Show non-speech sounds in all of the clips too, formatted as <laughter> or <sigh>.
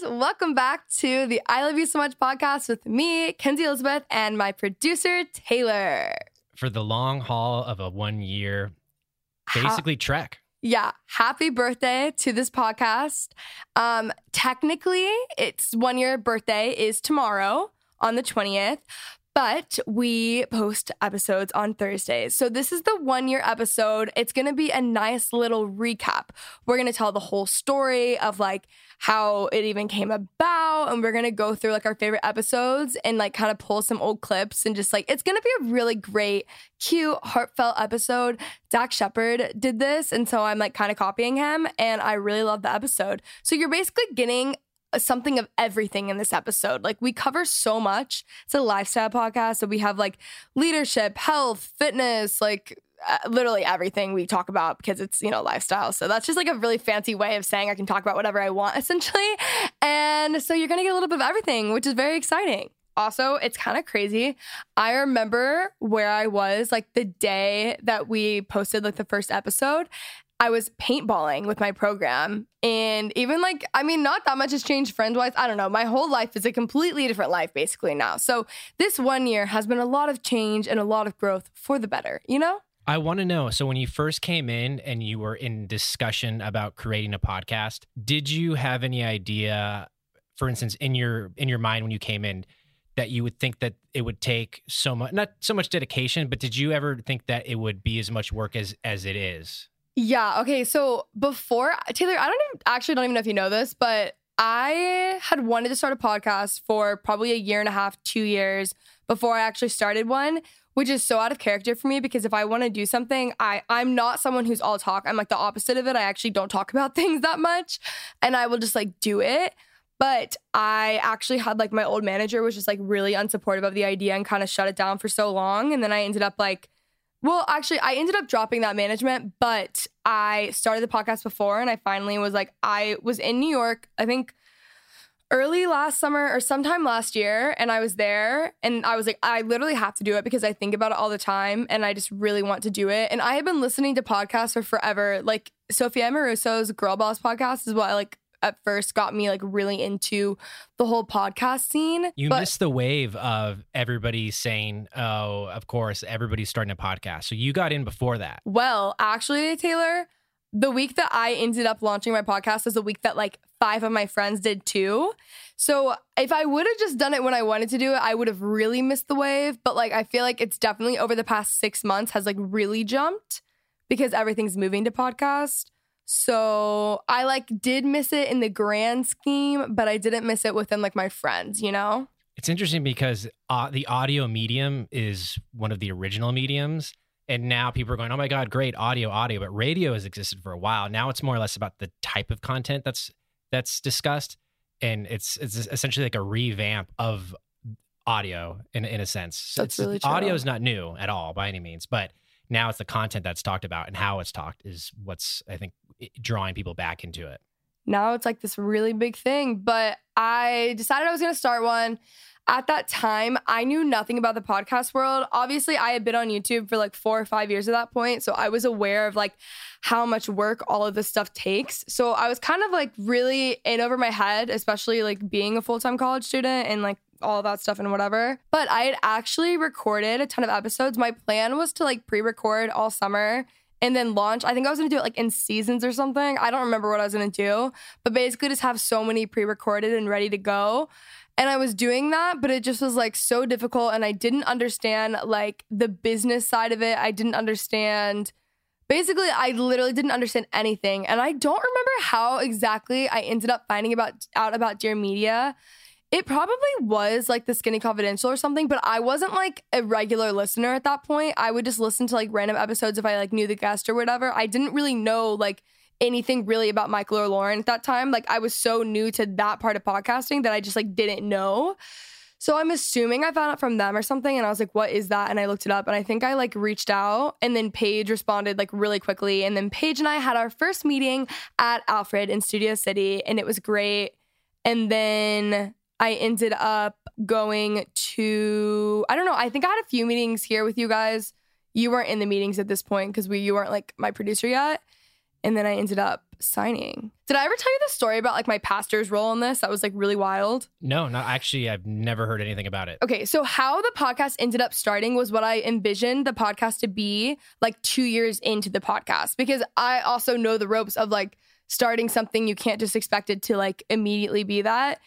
Guys, welcome back to the I Love You So Much podcast with me, Kenzie Elizabeth, and my producer, Taylor. for the long haul of a one year How- basically trek. Yeah, happy birthday to this podcast. Um, technically, its one year birthday is tomorrow on the 20th, but we post episodes on Thursdays. So this is the one year episode. It's going to be a nice little recap. We're going to tell the whole story of like how it even came about and we're going to go through like our favorite episodes and like kind of pull some old clips and just like it's going to be a really great cute heartfelt episode Dax Shepard did this and so I'm like kind of copying him and I really love the episode so you're basically getting something of everything in this episode. Like we cover so much. It's a lifestyle podcast, so we have like leadership, health, fitness, like uh, literally everything we talk about because it's you know lifestyle. So that's just like a really fancy way of saying I can talk about whatever I want <laughs> essentially. And so you're gonna get a little bit of everything, which is very exciting. Also, it's kind of crazy. I remember where I was like the day that we posted like the first episode. I was paintballing with my program. And even like, I mean, not that much has changed friend wise. I don't know. My whole life is a completely different life basically now. So this one year has been a lot of change and a lot of growth for the better, you know? I want to know. So, when you first came in and you were in discussion about creating a podcast, did you have any idea, for instance, in your in your mind when you came in, that you would think that it would take so much, not so much dedication, but did you ever think that it would be as much work as as it is? Yeah. Okay. So before Taylor, I don't even, actually don't even know if you know this, but I had wanted to start a podcast for probably a year and a half, two years before I actually started one, which is so out of character for me because if I want to do something, I I'm not someone who's all talk. I'm like the opposite of it. I actually don't talk about <laughs> things that much, and I will just like do it. But I actually had like my old manager was just like really unsupportive of the idea and kind of shut it down for so long, and then I ended up like well, actually, I ended up dropping that management, but I started the podcast before and I finally was like, I was in New York, I think early last summer or sometime last year, and I was there and I was like, I literally have to do it because I think about it all the time and I just really want to do it. And I have been listening to podcasts for forever. Like Sophia Amoruso's Girl Boss podcast is what I like at first got me like really into the whole podcast scene. You But- missed the wave of everybody saying, "Oh, of course, everybody's starting a podcast." So you got in before that. Well, actually, Taylor, the week that I ended up launching my podcast is the week that like five of my friends did too. So if I would have just done it when I wanted to do it, I would have really missed the wave. But like, I feel like it's definitely over the past six months has like really jumped because everything's moving to podcast. So I like did miss it in the grand scheme, but I didn't miss it within like my friends, you know? It's interesting because uh, the audio medium is one of the original mediums. And now people are going, oh my God, great audio, audio. But radio has existed for a while. Now it's more or less about the type of content that's that's discussed. And it's it's essentially like a revamp of audio in, in a sense. That's It's- really true. Audio is not new at all by any means, but now it's the content that's talked about and how it's talked is what's, I think, drawing people back into it. now it's like this really big thing. But I decided I was going to start one. at that time, I knew nothing about the podcast world. Obviously, I had been on YouTube for like four or five years at that point. So I was aware of like how much work all of this stuff takes. So I was kind of like really in over my head, especially like being a full time college student and like all that stuff and whatever. But I had actually recorded a ton of episodes. My plan was to like pre record all summer and then launch. I think I was gonna do it like in seasons or something. I don't remember what I was gonna do, but basically just have so many pre recorded and ready to go. And I was doing that, but it just was like so difficult. And I didn't understand like the business side of it. I didn't understand. Basically, I literally didn't understand anything. And I don't remember how exactly I ended up finding about out about Dear Media. It probably was like the Skinny Confidential or something, but I wasn't like a regular listener at that point. I would just listen to like random episodes if I like knew the guest or whatever. I didn't really know like anything really about Michael or Lauren at that time. Like I was so new to that part of podcasting that I just like didn't know. So I'm assuming I found out from them or something and I was like, what is that? And I looked it up and I think I like reached out and then Paige responded like really quickly. And then Paige and I had our first meeting at Alfred in Studio City and it was great. And then I ended up going to, I don't know, I think I had a few meetings here with you guys. You weren't in the meetings at this point because we you weren't like my producer yet. And then I ended up signing. Did I ever tell you the story about like my pastor's role in this? That was like really wild. No, not actually. I've never heard anything about it. Okay, so how the podcast ended up starting was what I envisioned the podcast to be like two years into the podcast because I also know the ropes of like starting something you can't just expect it to like immediately be that.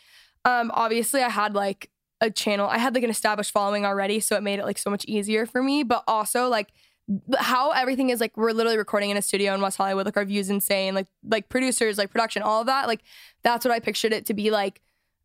Um, obviously, I had like a channel, I had like an established following already, so it made it like so much easier for me. But also, like how everything is like we're literally recording in a studio in West Hollywood, like our views insane, like like producers, like production, all of that. Like that's what I pictured it to be like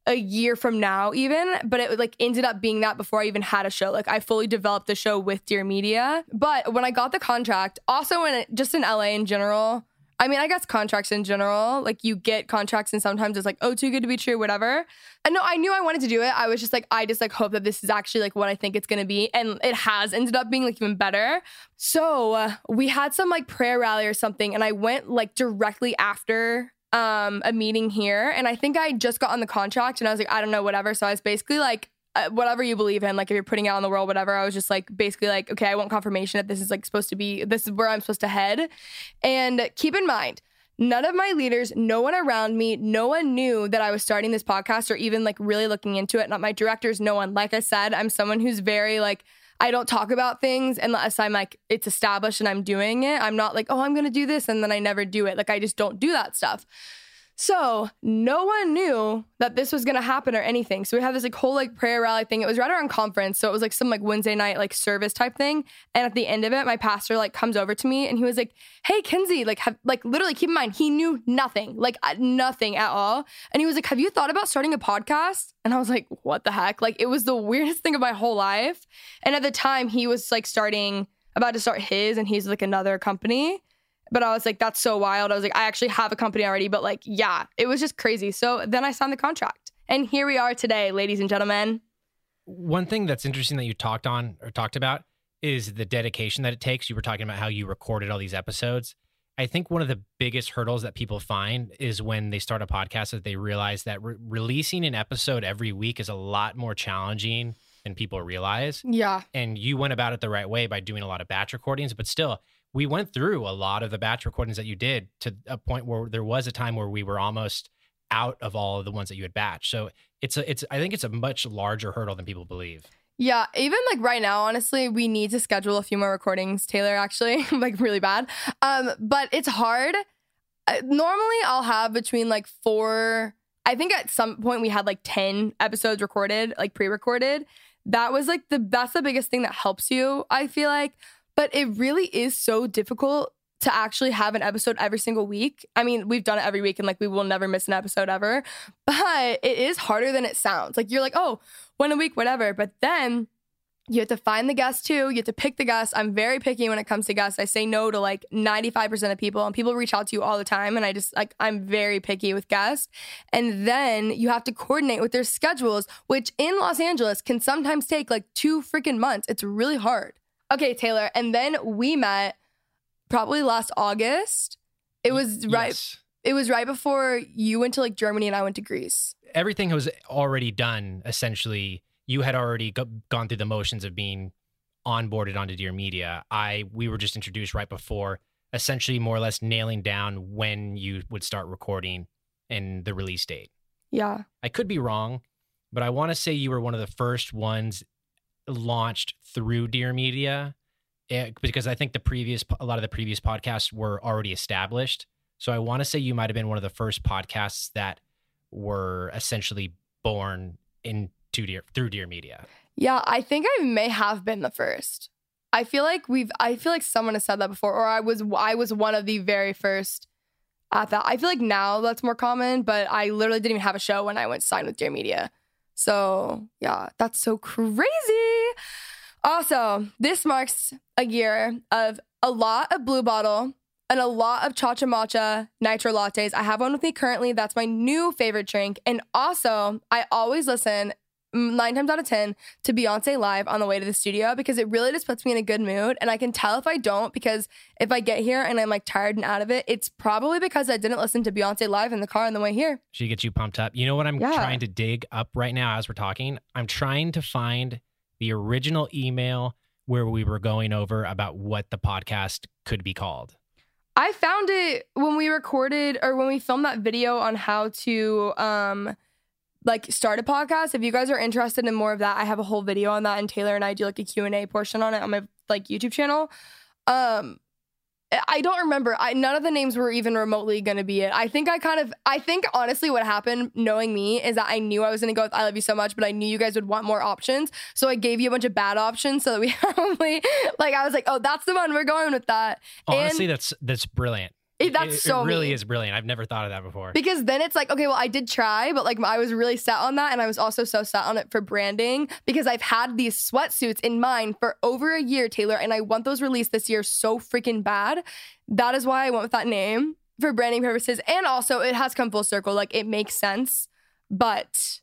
a year from now, even. But it like ended up being that before I even had a show. Like I fully developed the show with Dear Media. But when I got the contract, also in just in LA in general, I mean, I guess contracts in general, like you get contracts and sometimes it's like, oh, too good to be true, whatever. And no, I knew I wanted to do it. I was just like, I just like hope that this is actually like what I think it's gonna be. And it has ended up being like even better. So uh, we had some like prayer rally or something, and I went like directly after um a meeting here. And I think I just got on the contract and I was like, I don't know, whatever. So I was basically like, uh, whatever you believe in, like if you're putting out in the world, whatever. I was just like basically like, okay, I want confirmation that this is like supposed to be, this is where I'm supposed to head. And keep in mind, none of my leaders, no one around me, no one knew that I was starting this podcast or even like really looking into it. Not my directors, no one. Like I said, I'm someone who's very like, I don't talk about things unless I'm like, it's established and I'm doing it. I'm not like, oh, I'm going to do this and then I never do it. Like, I just don't do that stuff. So no one knew that this was gonna happen or anything. So we had this like whole like prayer rally thing. It was right around conference, so it was like some like Wednesday night like service type thing. And at the end of it, my pastor like comes over to me and he was like, "Hey, Kenzie, like have like literally keep in mind he knew nothing, like uh, nothing at all." And he was like, "Have you thought about starting a podcast?" And I was like, "What the heck?" Like it was the weirdest <laughs> thing of my whole life. And at the time, he was like starting about to start his, and he's like another company. But I was like, that's so wild. I was like, I actually have a company already, but like, yeah, it was just crazy. So then I signed the contract. And here we are today, ladies and gentlemen. One thing that's interesting that you talked on or talked about is the dedication that it takes. You were talking about how you recorded all these episodes. I think one of the biggest hurdles that people find is when they start a podcast that they realize that re- releasing an episode every week is a lot more challenging than people realize. Yeah. And you went about it the right way by doing a lot of batch recordings, but still, we went through a lot of the batch recordings that you did to a point where there was a time where we were almost out of all of the ones that you had batched. So it's a, it's I think it's a much larger hurdle than people believe. Yeah, even like right now, honestly, we need to schedule a few more recordings, Taylor, actually, <laughs> like really bad. Um, but it's hard. Uh, normally I'll have between like four, I think at some point we had like 10 episodes recorded, like pre-recorded. That was like the that's the biggest thing that helps you, I feel like. But it really is so difficult to actually have an episode every single week. I mean, we've done it every week and like we will never miss an episode ever, but it is harder than it sounds. Like you're like, oh, one a week, whatever. But then you have to find the guest too. You have to pick the guest. I'm very picky when it comes to guests. I say no to like 95% of people and people reach out to you all the time. And I just like, I'm very picky with guests. And then you have to coordinate with their schedules, which in Los Angeles can sometimes take like two freaking months. It's really hard. Okay, Taylor. And then we met probably last August. It was right. Yes. It was right before you went to like Germany and I went to Greece. Everything was already done essentially. you had already go- gone through the motions of being onboarded onto Dear Media. I we were just introduced right before, essentially more or less nailing down when you would start recording and the release date. Yeah. I could be wrong, but I want to say you were one of the first ones launched through Dear Media eh, because I think the previous a lot of the previous podcasts were already established. So I want to say you might have been one of the first podcasts that were essentially born into Dear through Dear Media. Yeah, I think I may have been the first. I feel like we've I feel like someone has said that before or I was I was one of the very first at that. I feel like now that's more common, but I literally didn't even have a show when I went signed with Dear Media. So, yeah, that's so crazy. Also, this marks a year of a lot of Blue Bottle and a lot of Cha Cha Matcha Nitro Lattes. I have one with me currently. That's my new favorite drink. And also, I always listen mm, nine times out of 10 to Beyonce live on the way to the studio because it really just puts me in a good mood. And I can tell if I don't because if I get here and I'm like tired and out of it, it's probably because I didn't listen to Beyonce live in the car on the way here. She gets you pumped up. You know what I'm Yeah. trying to dig up right now as we're talking? I'm trying to find the original email where we were going over about what the podcast could be called. I found it when we recorded or when we filmed that video on how to um like start a podcast. If you guys are interested in more of that, I have a whole video on that and Taylor and I do like a Q&A portion on it on my like YouTube channel. Um I don't remember. I none of the names were even remotely going to be it. I think I kind of I think honestly what happened knowing me is that I knew I was going to go with I love you so much, but I knew you guys would want more options. So I gave you a bunch of bad options so that we <laughs> only like I was like, "Oh, that's the one. We're going with that." Honestly, and that's that's brilliant. It, that's it, so it really me. is brilliant. I've never thought of that before. Because then it's like, okay, well, I did try, but like I was really set on that. And I was also so set on it for branding because I've had these sweatsuits in mind for over a year, Taylor, and I want those released this year so freaking bad. That is why I went with that name for branding purposes. And also, it has come full circle. Like it makes sense. But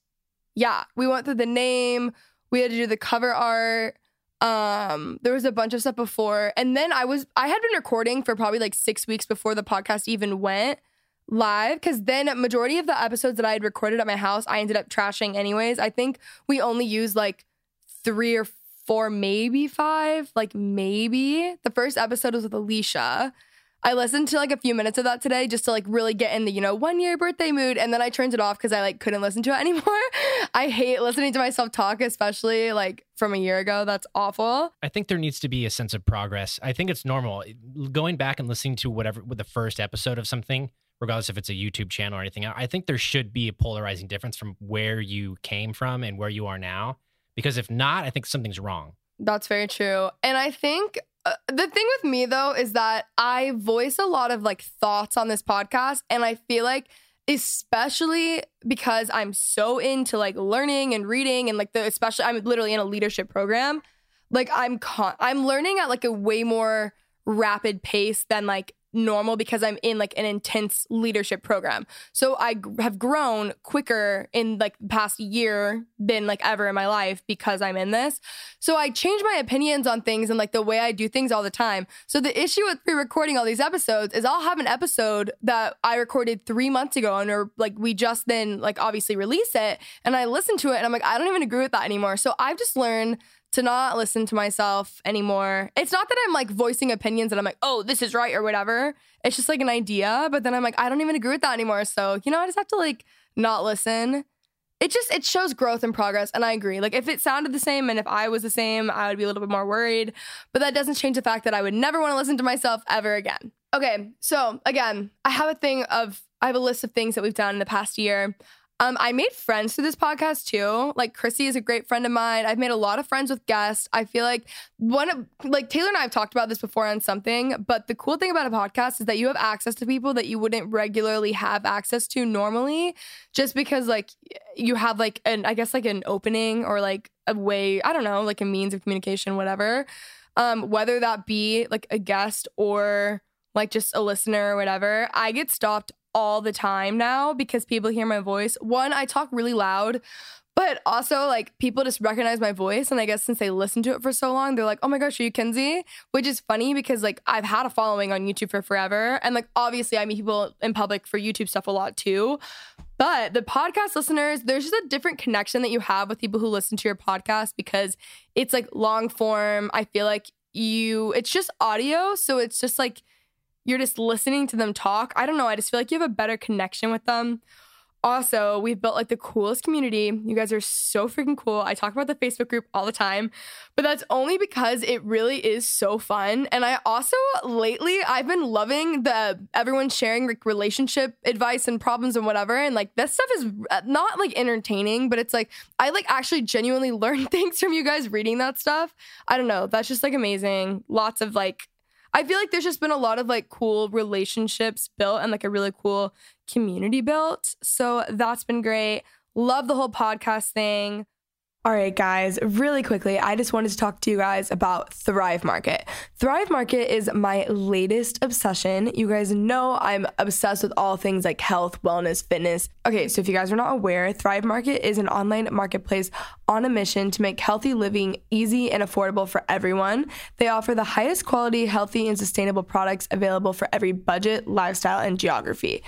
yeah, we went through the name, we had to do the cover art. Um, there was a bunch of stuff before. And then I was I had been recording for probably like six weeks before the podcast even went live because then majority of the episodes that I had recorded at my house, I ended up trashing anyways. I think we only used like three or four, maybe five, like maybe. The first episode was with Alicia. I listened to like a few minutes of that today just to like really get in the, you know, one year birthday mood. And then I turned it off because I like couldn't listen to it <laughs> anymore. I hate listening to myself talk, especially like from a year ago. That's awful. I think there needs to be a sense of progress. I think it's normal going back and listening to whatever with the first episode of something, regardless if it's a YouTube channel or anything. I think there should be a polarizing difference from where you came from and where you are now. Because if not, I think something's wrong. That's very true. And I think uh, the thing with me though is that I voice a lot of like thoughts on this podcast and I feel like especially because I'm so into like learning and reading and like the especially I'm literally in a leadership program like I'm con- I'm learning at like a way more rapid pace than like normal because I'm in like an intense leadership program. So I g- have grown quicker in like the past year than like ever in my life because I'm in this. So I change my opinions on things and like the way I do things all the time. So the issue with pre-recording all these episodes is I'll have an episode that I recorded 3 months ago and or like we just then like obviously release it and I listen to it and I'm like I don't even agree with that anymore. So I've just learned to not listen to myself anymore. It's not that I'm like voicing opinions and I'm like, oh, this is right or whatever. It's just like an idea, but then I'm like, I don't even agree with that anymore. So, you know, I just have to like not listen. It just it shows growth and progress, and I agree. Like if it sounded the same and if I was the same, I would be a little bit more worried. But that doesn't change the fact that I would never want to listen to myself ever again. Okay, so again, I have a thing of I have a list of things that we've done in the past year. Um, I made friends through this podcast too. Like Chrissy is a great friend of mine. I've made a lot of friends with guests. I feel like one of like Taylor and I have talked about this before on something, but the cool thing about a podcast is that you have access to people that you wouldn't regularly have access to normally, just because like you have like an I guess like an opening or like a way, I don't know, like a means of communication, whatever. Um, whether that be like a guest or like just a listener or whatever. I get stopped all the time now because people hear my voice. One, I talk really loud, but also like people just recognize my voice. And I guess since they listen to it for so long, they're like, oh my gosh, are you Kenzie? Which is funny because like I've had a following on YouTube for forever. And like obviously I meet people in public for YouTube stuff a lot too. But the podcast listeners, there's just a different connection that you have with people who listen to your podcast because it's like long form. I feel like you, it's just audio. So it's just like you're just listening to them talk. I don't know. I just feel like you have a better connection with them. Also, we've built like the coolest community. You guys are so freaking cool. I talk about the Facebook group all the time, but that's only because it really is so fun. And I also lately I've been loving the everyone sharing like relationship advice and problems and whatever. And like this stuff is uh, not like entertaining, but it's like I like actually genuinely <laughs> learn things from you guys reading that stuff. I don't know. That's just like amazing. Lots of like I feel like there's just been a lot of like cool relationships built and like a really cool community built. So that's been great. Love the whole podcast thing. All right, guys, really quickly, I just wanted to talk to you guys about Thrive Market. Thrive Market is my latest obsession. You guys know I'm obsessed with all things like health, wellness, fitness. Okay, so if you guys are not aware, Thrive Market is an online marketplace on a mission to make healthy living easy and affordable for everyone. They offer the highest quality, healthy, and sustainable products available for every budget, lifestyle, and geography.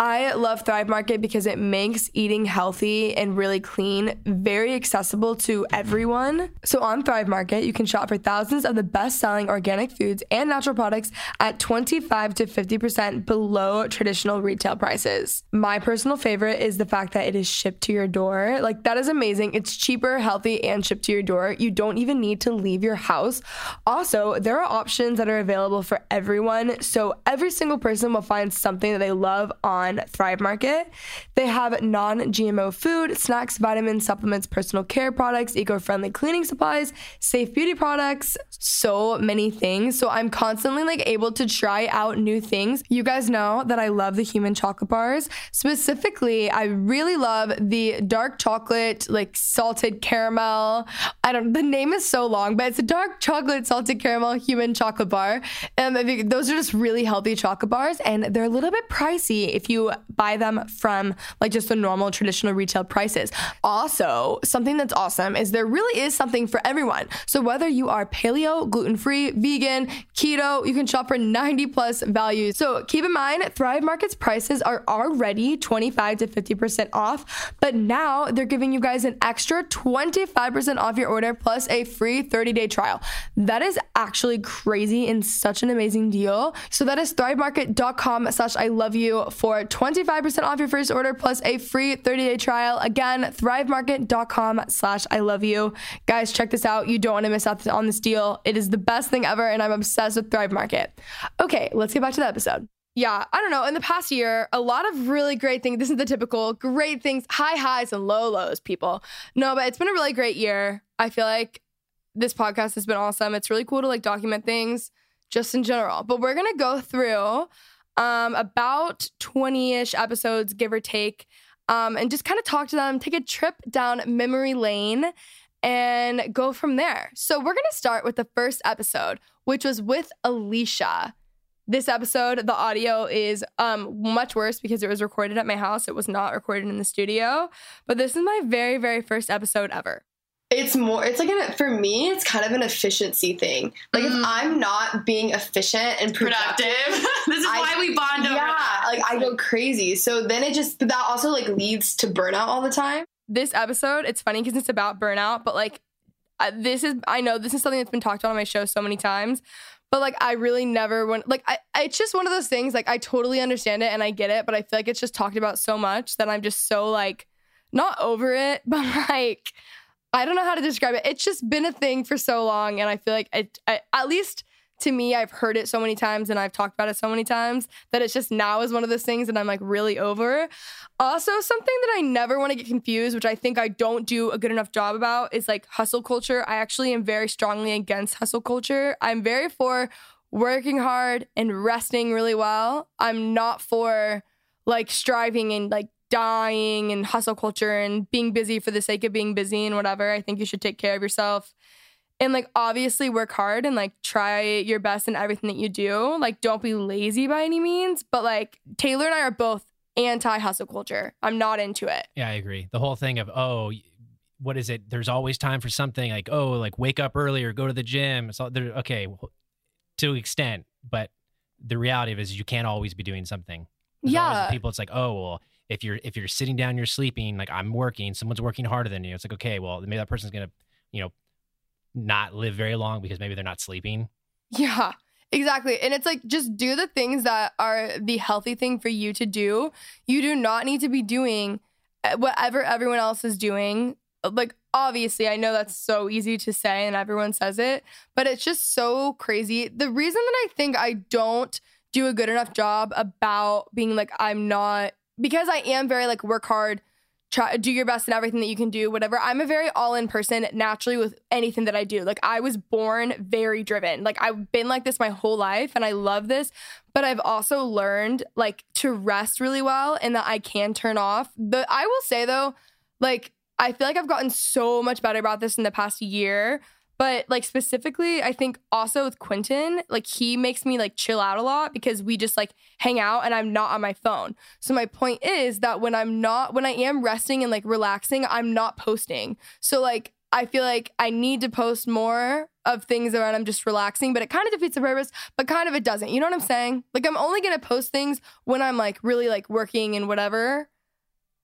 I love Thrive Market because it makes eating healthy and really clean very accessible to everyone. So on Thrive Market, you can shop for thousands of the best selling organic foods and natural products at 25 to 50% below traditional retail prices. My personal favorite is the fact that it is shipped to your door. Like, that is amazing. It's cheaper, healthy, and shipped to your door. You don't even need to leave your house. Also, there are options that are available for everyone. So every single person will find something that they love on Thrive Market. They have non GMO food, snacks, vitamins, supplements, personal care products, eco friendly cleaning supplies, safe beauty products, so many things. So I'm constantly like able to try out new things. You guys know that I love the human chocolate bars. Specifically, I really love the dark chocolate, like salted caramel. I don't, the name is so long, but it's a dark chocolate salted caramel human chocolate bar. Um, Think those are just really healthy chocolate bars and they're a little bit pricey if you buy them from like just the normal traditional retail prices. Also, something that's awesome is there really is something for everyone. So whether you are paleo, gluten-free, vegan, keto, you can shop for 90 plus values. So keep in mind, Thrive Market's prices are already 25 to 50% off, but now they're giving you guys an extra 25% off your order plus a free 30-day trial. That is actually crazy and such an amazing deal. So that is thrivemarket.com slash I love you for 25% off your first order plus a free 30-day trial. Again, thrivemarket.com slash I love you. Guys, check this out. You don't want to miss out on this deal. It is the best thing ever, and I'm obsessed with Thrive Market. Okay, let's get back to the episode. Yeah, I don't know. In the past year, a lot of really great things. This is the typical great things, high highs and low lows, people. No, but it's been a really great year. I feel like this podcast has been awesome. It's really cool to like document things just in general. But we're going to go through um, about 20 ish episodes, give or take, um, and just kind of talk to them, take a trip down memory lane, and go from there. So, we're going to start with the first episode, which was with Alicia. This episode, the audio is um, much worse because it was recorded at my house. It was not recorded in the studio. But this is my very, very first episode ever. It's more, it's like, an, for me, it's kind of an efficiency thing. Like, if I'm not being efficient and productive, Productive. <laughs> this is I- why we bond over yeah, that. like I go crazy. So then it just, that also like leads to burnout all the time. this episode, it's funny because it's about burnout, but like uh, this is I know this is something that's been talked about on my show so many times, but like I really never went like I it's just one of those things like I totally understand it and I get it, but I feel like it's just talked about so much that I'm just so like not over it, <laughs> but like I don't know how to describe it. It's just been a thing for so long and I feel like it I, at least to me, I've heard it so many times and I've talked about it so many times that it's just now is one of those things that I'm like really over. Also, something that I never want to get confused, which I think I don't do a good enough job about, is like hustle culture. I actually am very strongly against hustle culture. I'm very for working hard and resting really well. I'm not for like striving and like dying and hustle culture and being busy for the sake of being busy and whatever. I think you should take care of yourself and like obviously work hard and like try your best in everything that you do. Like don't be lazy by any means, but like Taylor and I are both anti hustle culture. I'm not into it. Yeah, I agree. The whole thing of oh, what is it? There's always time for something like oh, like wake up early or go to the gym. It's all there. Okay, well, to extent, but the reality of it is you can't always be doing something. There's Yeah. people. It's like oh well, if you're if you're sitting down, you're sleeping. Like I'm working, someone's working harder than you. It's like okay, well maybe that person's gonna you know not live very long because maybe they're not sleeping. Yeah, exactly. And it's like just do the things that are the healthy thing for you to do. You do not need to be doing uh, whatever everyone else is doing. Like, obviously, I know that's so easy to say and everyone says it, but it's just so crazy. The reason that I think I don't do a good enough job about being like, I'm not, because I am very like work hard, try do your best in everything that you can do whatever i'm a very all-in person naturally with anything that i do. Like i was born very driven. Like i've been like this my whole life and i love this but i've also learned like to rest really well and that i can turn off. The i will say though like i feel like i've gotten so much better about this in the past year but like specifically, I think also with Quentin, like he makes me like chill out a lot because we just like hang out and I'm not on my phone. So my point is that when I'm not when I am resting and like relaxing, I'm not posting. So like I feel like I need to post more of things around I'm just relaxing, but it kind of defeats the purpose, but kind of it doesn't. You know what I'm saying? Like I'm only gonna post things when I'm like really like working and whatever.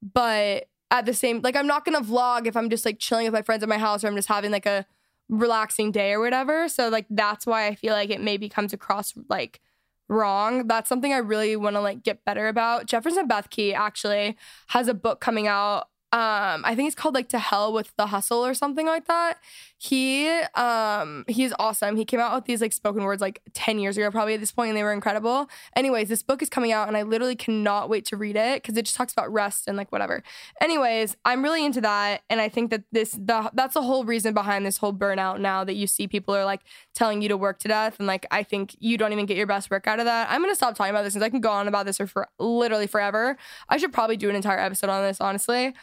But at the same like I'm not gonna vlog if I'm just like chilling with my friends at my house or I'm just having like a relaxing day or whatever. So like that's why I feel like it maybe comes across like wrong. That's something I really want to like get better about. Jefferson Bethke actually has a book coming out um i think it's called like to hell with the hustle or something like that. He um he's awesome. He came out with these like spoken words like 10 years ago probably at this point and they were incredible. Anyways this book is coming out and i literally cannot wait to read it because it just talks about rest and like whatever. Anyways i'm really into that and i think that this the that's the whole reason behind this whole burnout now that you see people are like telling you to work to death and like i think you don't even get your best work out of that. I'm gonna stop talking about this since i can go on about this for literally forever. I should probably do an entire episode on this honestly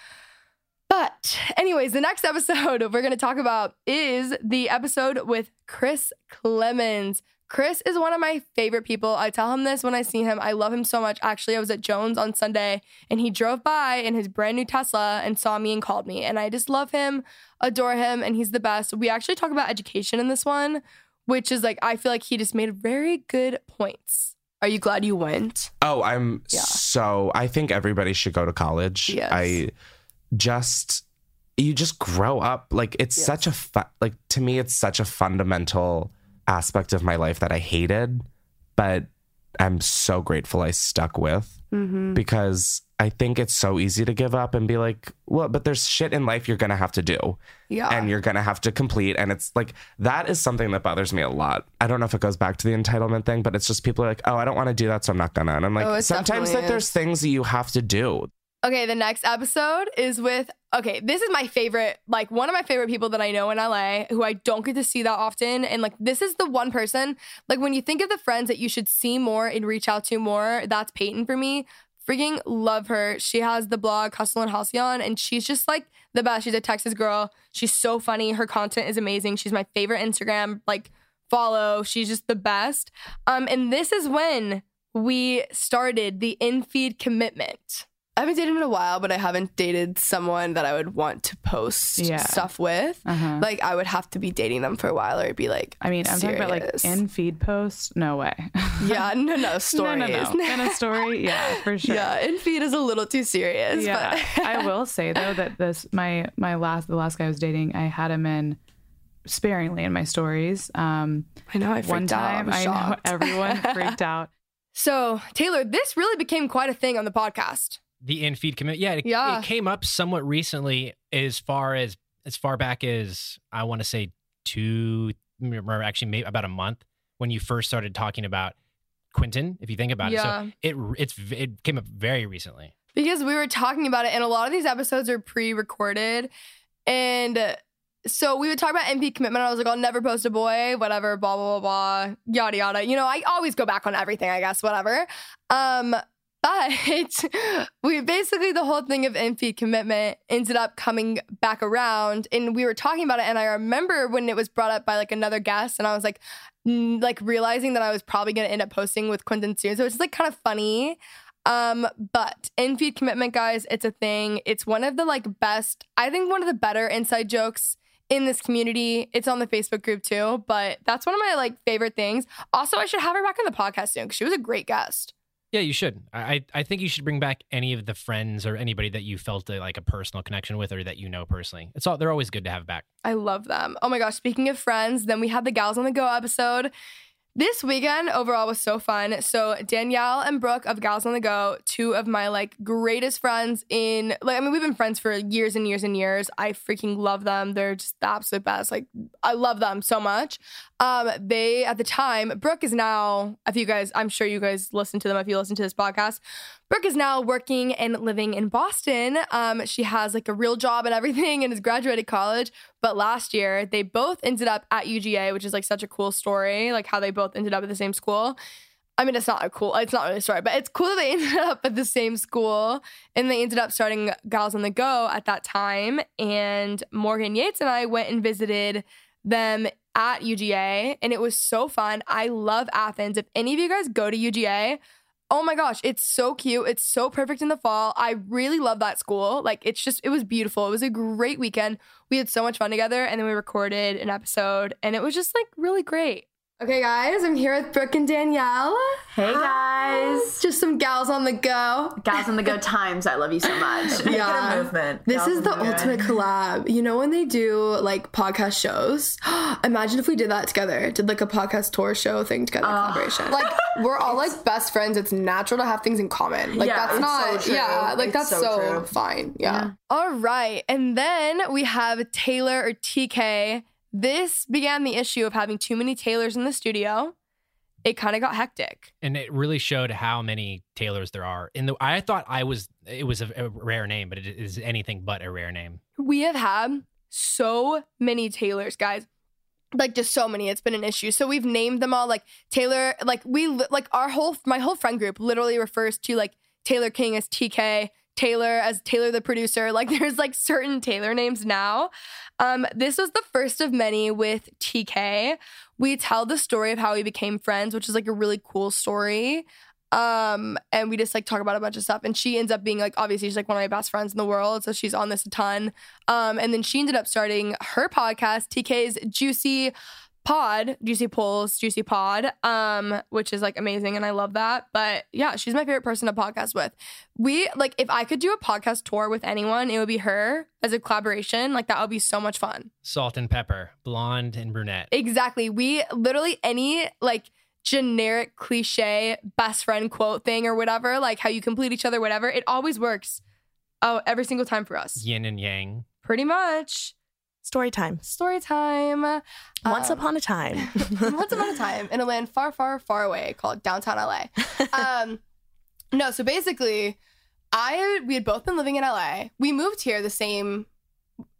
but, anyways, the next episode <laughs> we're going to talk about is the episode with Chris Klemens. Chris is one of my favorite people. I tell him this when I see him. I love him so much. Actually, I was at Jones on Sunday and he drove by in his brand new Tesla and saw me and called me. And I just love him, adore him, and he's the best. We actually talk about education in this one, which is like, I feel like he just made very good points. Are you glad you went? Oh, I'm Yeah. so. I think everybody should go to college. Yes. I just you just grow up like it's Yes. such a fu- like to me it's such a fundamental aspect of my life that I hated, but I'm so grateful I stuck with Mm-hmm. because I think it's so easy to give up and be like, well, but there's shit in life you're gonna have to do Yeah. and you're gonna have to complete. And it's like that is something that bothers me a lot. I don't know if it goes back to the entitlement thing, but it's just people are like, oh, I don't want to do that, so I'm not gonna. And I'm like, Oh, sometimes that there's things that you have to do. Okay, the next episode is with okay, this is my favorite, like one of my favorite people that I know in LA who I don't get to see that often. And like this is the one person, like when you think of the friends that you should see more and reach out to more, that's Peyton for me. Freaking love her. She has the blog Hustle and Halcyon, and she's just like the best. She's a Texas girl. She's so funny. Her content is amazing. She's my favorite Instagram like follow. She's just the best. Um, and this is when we started the in-feed commitment. I haven't dated in a while, but I haven't dated someone that I would want to post Yeah. stuff with. Uh-huh. Like I would have to be dating them for a while, or it'd be like. I mean, I'm talking about like in feed posts. No way. <laughs> Yeah, no, no stories. No, no, no. In a story, yeah, for sure. Yeah, in feed is a little too serious. Yeah, but <laughs> I will say though that this my my last the last guy I was dating, I had him in sparingly in my stories. Um, I know I freaked one time, I'm I know everyone <laughs> freaked out. So Taylor, this really became quite a thing on the podcast. The in feed commit, yeah, it, Yeah. it came up somewhat recently, as far as as far back as I want to say two, or actually maybe about a month when you first started talking about Quentin. If you think about Yeah. it, so it it's it came up very recently. because we were talking about it and a lot of these episodes are pre-recorded and so we would talk about MP commitment. I was like, I'll never post a boy, whatever, blah, blah, blah, blah, yada, yada. You know, I always go back on everything, I guess, whatever. Um, but <laughs> we basically, the whole thing of MP commitment ended up coming back around and we were talking about it. And I remember when it was brought up by like another guest and I was like, like realizing that I was probably going to end up posting with Quentin soon. So it's like kind of funny. Um, but in feed commitment, guys, it's a thing. It's one of the like best, I think one of the better inside jokes in this community. It's on the Facebook group too, but that's one of my like favorite things. Also, I should have her back on the podcast soon because she was a great guest. Yeah, you should. I I think you should bring back any of the friends or anybody that you felt a, like a personal connection with or that you know personally. It's all they're always good to have back. I love them. Oh my gosh, speaking of friends, then we had the Gals on the Go episode. This weekend overall was so fun. So Danielle and Brooke of Gals on the Go, two of my like greatest friends in like I mean we've been friends for years and years and years. I freaking love them. They're just the absolute best. Like I love them so much. Um they at the time, Brooke is now if you guys I'm sure you guys listen to them if you listen to this podcast. Brooke is now working and living in Boston. Um, she has like a real job and everything and has graduated college. But last year, they both ended up at UGA, which is like such a cool story, like how they both ended up at the same school. I mean, it's not a cool, it's not really a story, but it's cool that they <laughs> ended up at the same school and they ended up starting Gals on the Go at that time. And Morgan Yates and I went and visited them at UGA and it was so fun. I love Athens. If any of you guys go to UGA, Oh my gosh, it's so cute. It's so perfect in the fall. I really love that school. Like, it's just, it was beautiful. It was a great weekend. We had so much fun together, and then we recorded an episode, and it was just like really great. Okay, guys, I'm here with Brooke and Danielle. Hey guys. Just some gals on the go. Gals on the go <laughs> times. I love you so much. Yeah. it a movement. This Gals is on the go. ultimate collab. You know when they do like podcast shows? <gasps> Imagine if we did that together. Did like a podcast tour show thing together, collaboration. Like we're all like best friends. It's natural to have things in common. Like Yeah, that's it's not so true. yeah, like It's that's so so, true. fine. Yeah. All right. And then we have Taylor or TK. This began the issue of having too many Taylors in the studio. It kind of got hectic. And it really showed how many Taylors there are. In the I thought I was it was a, a rare name, but it is anything but a rare name. we have had so many Taylors, guys. Like just so many. It's been an issue. So we've named them all like Taylor. Like we like our whole my whole friend group literally refers to like Taylor King as TK, Taylor as Taylor the producer. Like <laughs> there's like certain Taylor names now. Um, this was the first of many with TK. We tell the story of how we became friends, which is like a really cool story um and we just like talk about a bunch of stuff and she ends up being like obviously she's like one of my best friends in the world so she's on this a ton um and then she ended up starting her podcast tk's juicy pod juicy pulls juicy pod um which is like amazing and i love that but yeah she's my favorite person to podcast with we like if i could do a podcast tour with anyone it would be her as a collaboration like that would be so much fun Salt and pepper, blonde and brunette. Exactly. We literally any like generic cliche best friend quote thing or whatever, like how you complete each other, whatever, it always works. Oh, every single time for us. Yin and yang. Pretty much. Story time. Story time. Once Um, upon a time. <laughs> Once upon a time in a land far, far, far away called downtown LA. <laughs> Um, no, so basically, I we had both been living in LA. We moved here the same,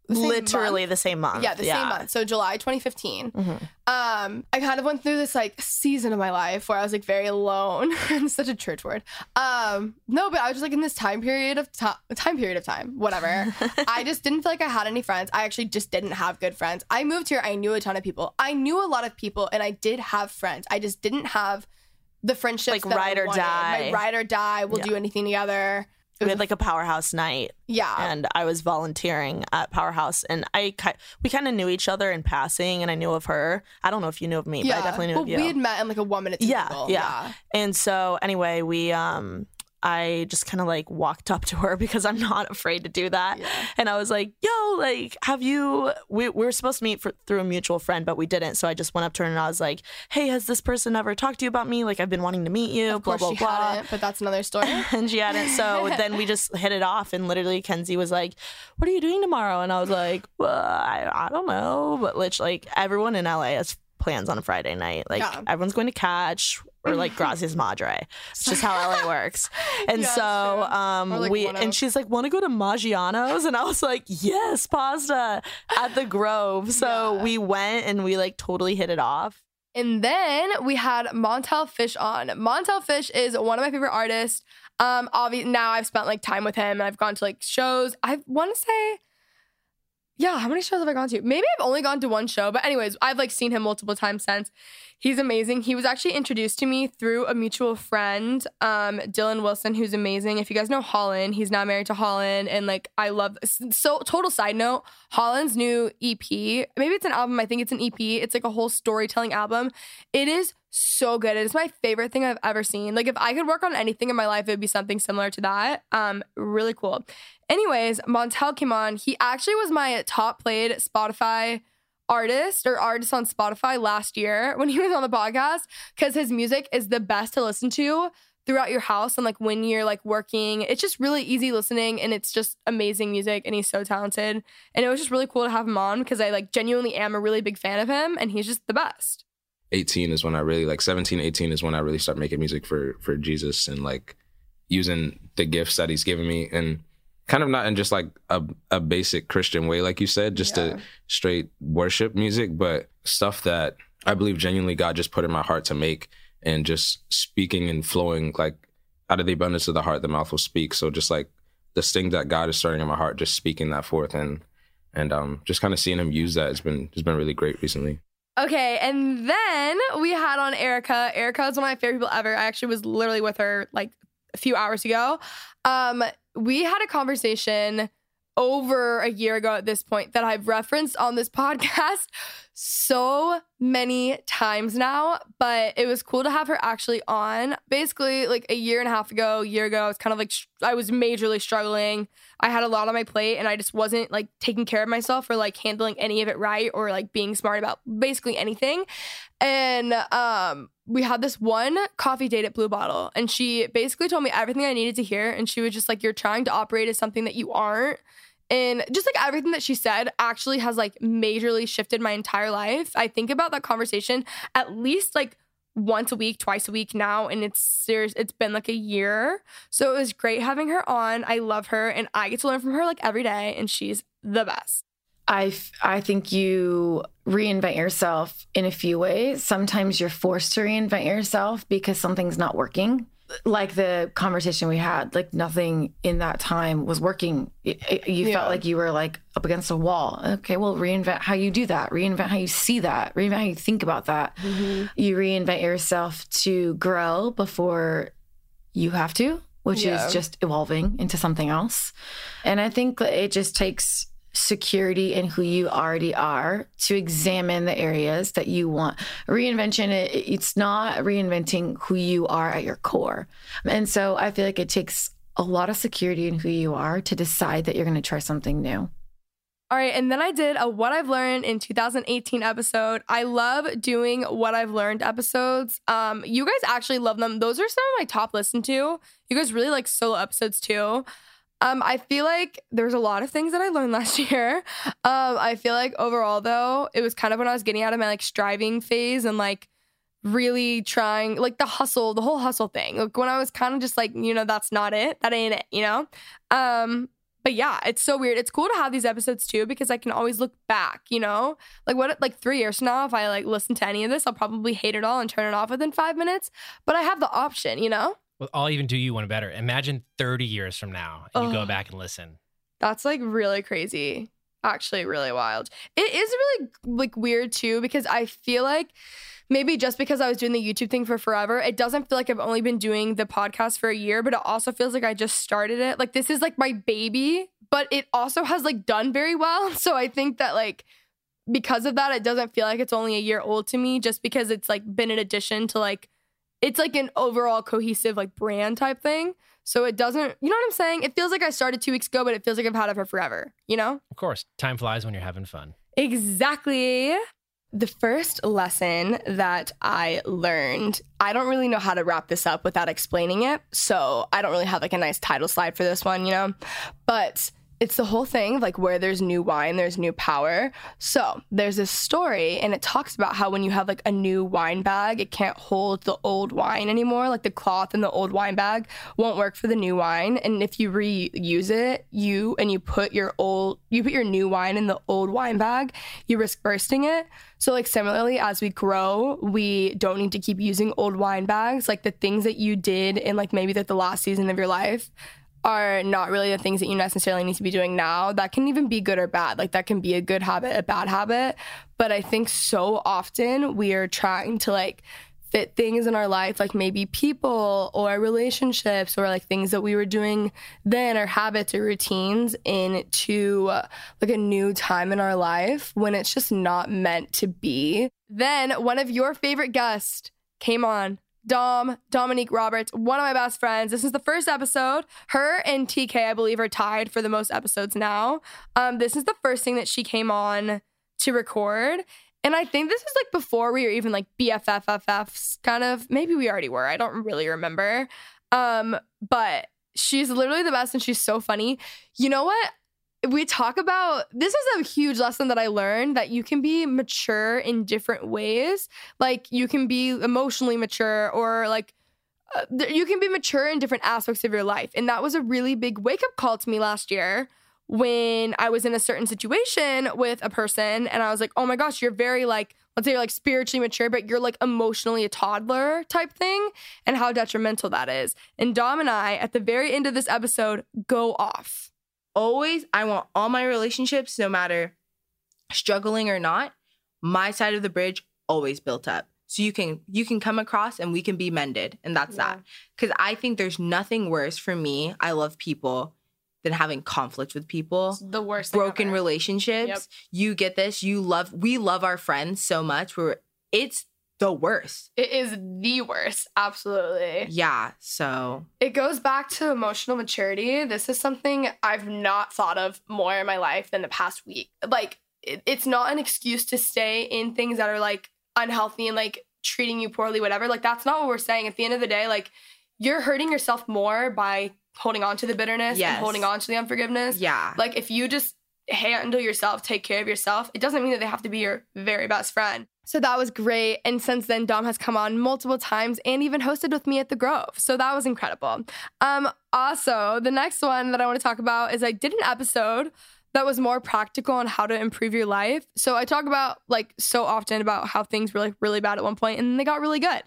the Literally month. the same month. Yeah, the same month. So July 2015. Mhm. Um, I kind of went through this like season of my life where I was like very alone. <laughs> It's such a church word. Um, no, but I was just like in this time period of time, time period of time, whatever. <laughs> I just didn't feel like I had any friends. I actually just didn't have good friends. I moved here. I knew a ton of people. I knew a lot of people, and I did have friends. I just didn't have the friendships Like that I ride or die. My ride or die. We'll Yeah. do anything together. We had <laughs> like a powerhouse night yeah. and I was volunteering at Powerhouse and I ki- we kind of knew each other in passing and I knew of her. I don't know if you knew of me, but I definitely knew well, of you. We had met in like a one minute yeah, table. yeah, And so anyway, we um I just kind of like walked up to her <laughs> because I'm not afraid to do that. Yeah. And I was like, "Yo, like, have you? We, we were supposed to meet for, through a mutual friend, but we didn't. So I just went up to her and I was like, "Hey, has this person ever talked to you about me? Like, I've been wanting to meet you." Of blah blah blah. hadn't, but that's another story. <laughs> and she hadn't. So <laughs> then we just hit it off, and literally Kenzie was like, "What are you doing tomorrow?" And I was like, "Well, I, I don't know," but like everyone in LA has plans on a Friday night. Like Yeah. everyone's going to catch or like <laughs> Gracias Madre. It's just how LA works. <laughs> And Yeah, so um like, we and she's like, "Want to go to Maggiano's?" And I was like, "Yes, pasta at the Grove." So Yeah. we went and we like totally hit it off. And then we had Montell Fish on. Montell Fish is one of my favorite artists. Um, obviously now I've spent like time with him and I've gone to like shows. I want to say, yeah, how many shows have I gone to? Maybe I've only gone to one show, but anyways, I've like seen him multiple times since. He's amazing. He was actually introduced to me through a mutual friend, um, Dylan Wilson, who's amazing. If you guys know Holland, he's now married to Holland, and like I love. So total side note, Holland's new EP, maybe it's an album. I think it's an EP. It's like a whole storytelling album. It is so good. It is my favorite thing I've ever seen. Like if I could work on anything in my life, it would be something similar to that. Um, really cool. Anyways, Montell came on. He actually was my top played Spotify artist or artist on Spotify last year <laughs> when he was on the podcast because his music is the best to listen to throughout your house and like when you're like working. It's just really easy listening and it's just amazing music and he's so talented. And it was just really cool to have him on because I like genuinely am a really big fan of him and he's just the best. 18 is when I really like 17, 18 is when I really start making music for for Jesus and like using the gifts that he's given me and kind of not in just like a, a basic Christian way, like you said, just Yeah. to straight worship music, but stuff that I believe genuinely God just put in my heart to make and just speaking and flowing like out of the abundance of the heart, the mouth will speak. So just like this thing that God is starting in my heart, just speaking that forth and and um just kind of seeing him use that has been has been really great recently. Okay, and then we had on Erica. Erica is one of my favorite people ever. I actually was literally with her like a few hours ago. Um, we had a conversation over a year ago at this point that I've referenced on this <laughs> podcast so many times now, but it was cool to have her actually on. Basically, like a year and a half ago, year ago, I was kind of like, I was majorly struggling. I had a lot on my plate and I just wasn't like taking care of myself or like handling any of it right or like being smart about basically anything. And um, we had this one coffee date at Blue Bottle, and she basically told me everything I needed to hear. And she was just like, You're trying to operate as something that you aren't. And just like everything that she said actually has like majorly shifted my entire life. I think about that conversation at least like once a week, twice a week now, and it's serious. It's been like a year. So it was great having her on. I love her, and I get to learn from her like every day, and she's the best. I, f- I think you reinvent yourself in a few ways. Sometimes you're forced to reinvent yourself because something's not working. Like the conversation we had, like nothing in that time was working. You Yeah. felt like you were like up against a wall. Okay, well, reinvent how you do that. Reinvent how you see that. Reinvent how you think about that. Mm-hmm. You reinvent yourself to grow before you have to, which Yeah. is just evolving into something else. And I think it just takes security in who you already are to examine the areas that you want. Reinvention, it, it's not reinventing who you are at your core. And so I feel like it takes a lot of security in who you are to decide that you're going to try something new. All right, and then I did a What I've Learned in 2018 episode. I love doing What I've Learned episodes. Um, you guys actually love them. Those are some of my top listened to. You guys really like solo episodes too. Um, I feel like there's a lot of things that I learned <laughs> last year. Um, I feel like overall though, it was kind of when I was getting out of my like striving phase and like really trying like the hustle, the whole hustle thing. Like when I was kind of just like, you know, that's not it. That ain't it, you know? Um, but yeah, it's so weird. It's cool to have these episodes too because I can always look back, you know? Like what like 3 years from now if I like listen to any of this, I'll probably hate it all and turn it off within 5 minutes, but I have the option, you know? Well, I'll even do you one better. Imagine 30 years from now, and you go back and listen. That's like really crazy. Actually, really wild. It is really like weird too because I feel like maybe just because I was doing the YouTube thing for forever, it doesn't feel like I've only been doing the podcast for a year, but it also feels like I just started it. Like this is like my baby, but it also has like done very well. <laughs> So I think that like because of that, it doesn't feel like it's only a year old to me just because it's like been an addition to like it's like an overall cohesive like brand type thing. So it doesn't, you know what I'm saying? It feels like I started two weeks ago, but it feels like I've had it for forever, you know? Of course, time flies when you're having fun. Exactly. The first lesson that I learned, I don't really know how to wrap this up without explaining it. So I don't really have like a nice title slide for this one, you know? But it's the whole thing like where there's new wine, there's new power. So there's this story, and it talks about how when you have like a new wine bag, it can't hold the old wine anymore. Like the cloth in the old wine bag won't work for the new wine. And if you reuse it, you and you put your old, you put your new wine in the old wine bag, you risk bursting it. So, like, similarly, as we grow, we don't need to keep using old wine bags. Like, the things that you did in, like, maybe the, the last season of your life are not really the things that you necessarily need to be doing now. That can even be good or bad. Like, that can be a good habit, a bad habit. But I think so often we are trying to, like, fit things in our life, like maybe people or relationships or like things that we were doing then or habits or routines into like a new time in our life when it's just not meant to be. Then one of your favorite guests came on. Dom, Dominique Roberts, one of my best friends. This is the first episode. Her and TK, I believe, are tied for the most episodes now. Um, this is the first thing that she came on to record. And I think this is like before we were even like BFFFFs, kind of. Maybe we already were. I don't really remember. Um, but she's literally the best and she's so funny. You know what? We talk about this is a huge lesson that I learned that you can be mature in different ways. Like you can be emotionally mature or like uh, you can be mature in different aspects of your life. And that was a really big wake up call to me last year when I was in a certain situation with a person and I was like, oh my gosh, you're very like, let's say you're like spiritually mature, but you're like emotionally a toddler type thing and how detrimental that is. And Dom and I, at the very end of this episode, go off. Always I want all my relationships, no matter struggling or not, my side of the bridge always built up. So you can you can come across and we can be mended. And that's that. Cause I think there's nothing worse for me. I love people than having conflict with people. The worst Broken relationships. Yep. You get this. You love we love our friends so much. We're. it's the worst. It is the worst. Absolutely. Yeah. So It goes back to emotional maturity. This is something I've not thought of more in my life than the past week. Like, it, it's not an excuse to stay in things that are like unhealthy and like treating you poorly, whatever. Like, that's not what we're saying. At the end of the day, like, you're hurting yourself more by holding on to the bitterness Yes. and holding on to the unforgiveness. Yeah. Like, if you just handle yourself, take care of yourself, it doesn't mean that they have to be your very best friend. So that was great. And since then, Dom has come on multiple times and even hosted with me at the Grove. So that was incredible. Um, also, the next one that I want to talk about is I did an episode that was more practical on how to improve your life. So I talk about like so often about how things were like really bad at one point and they got really good.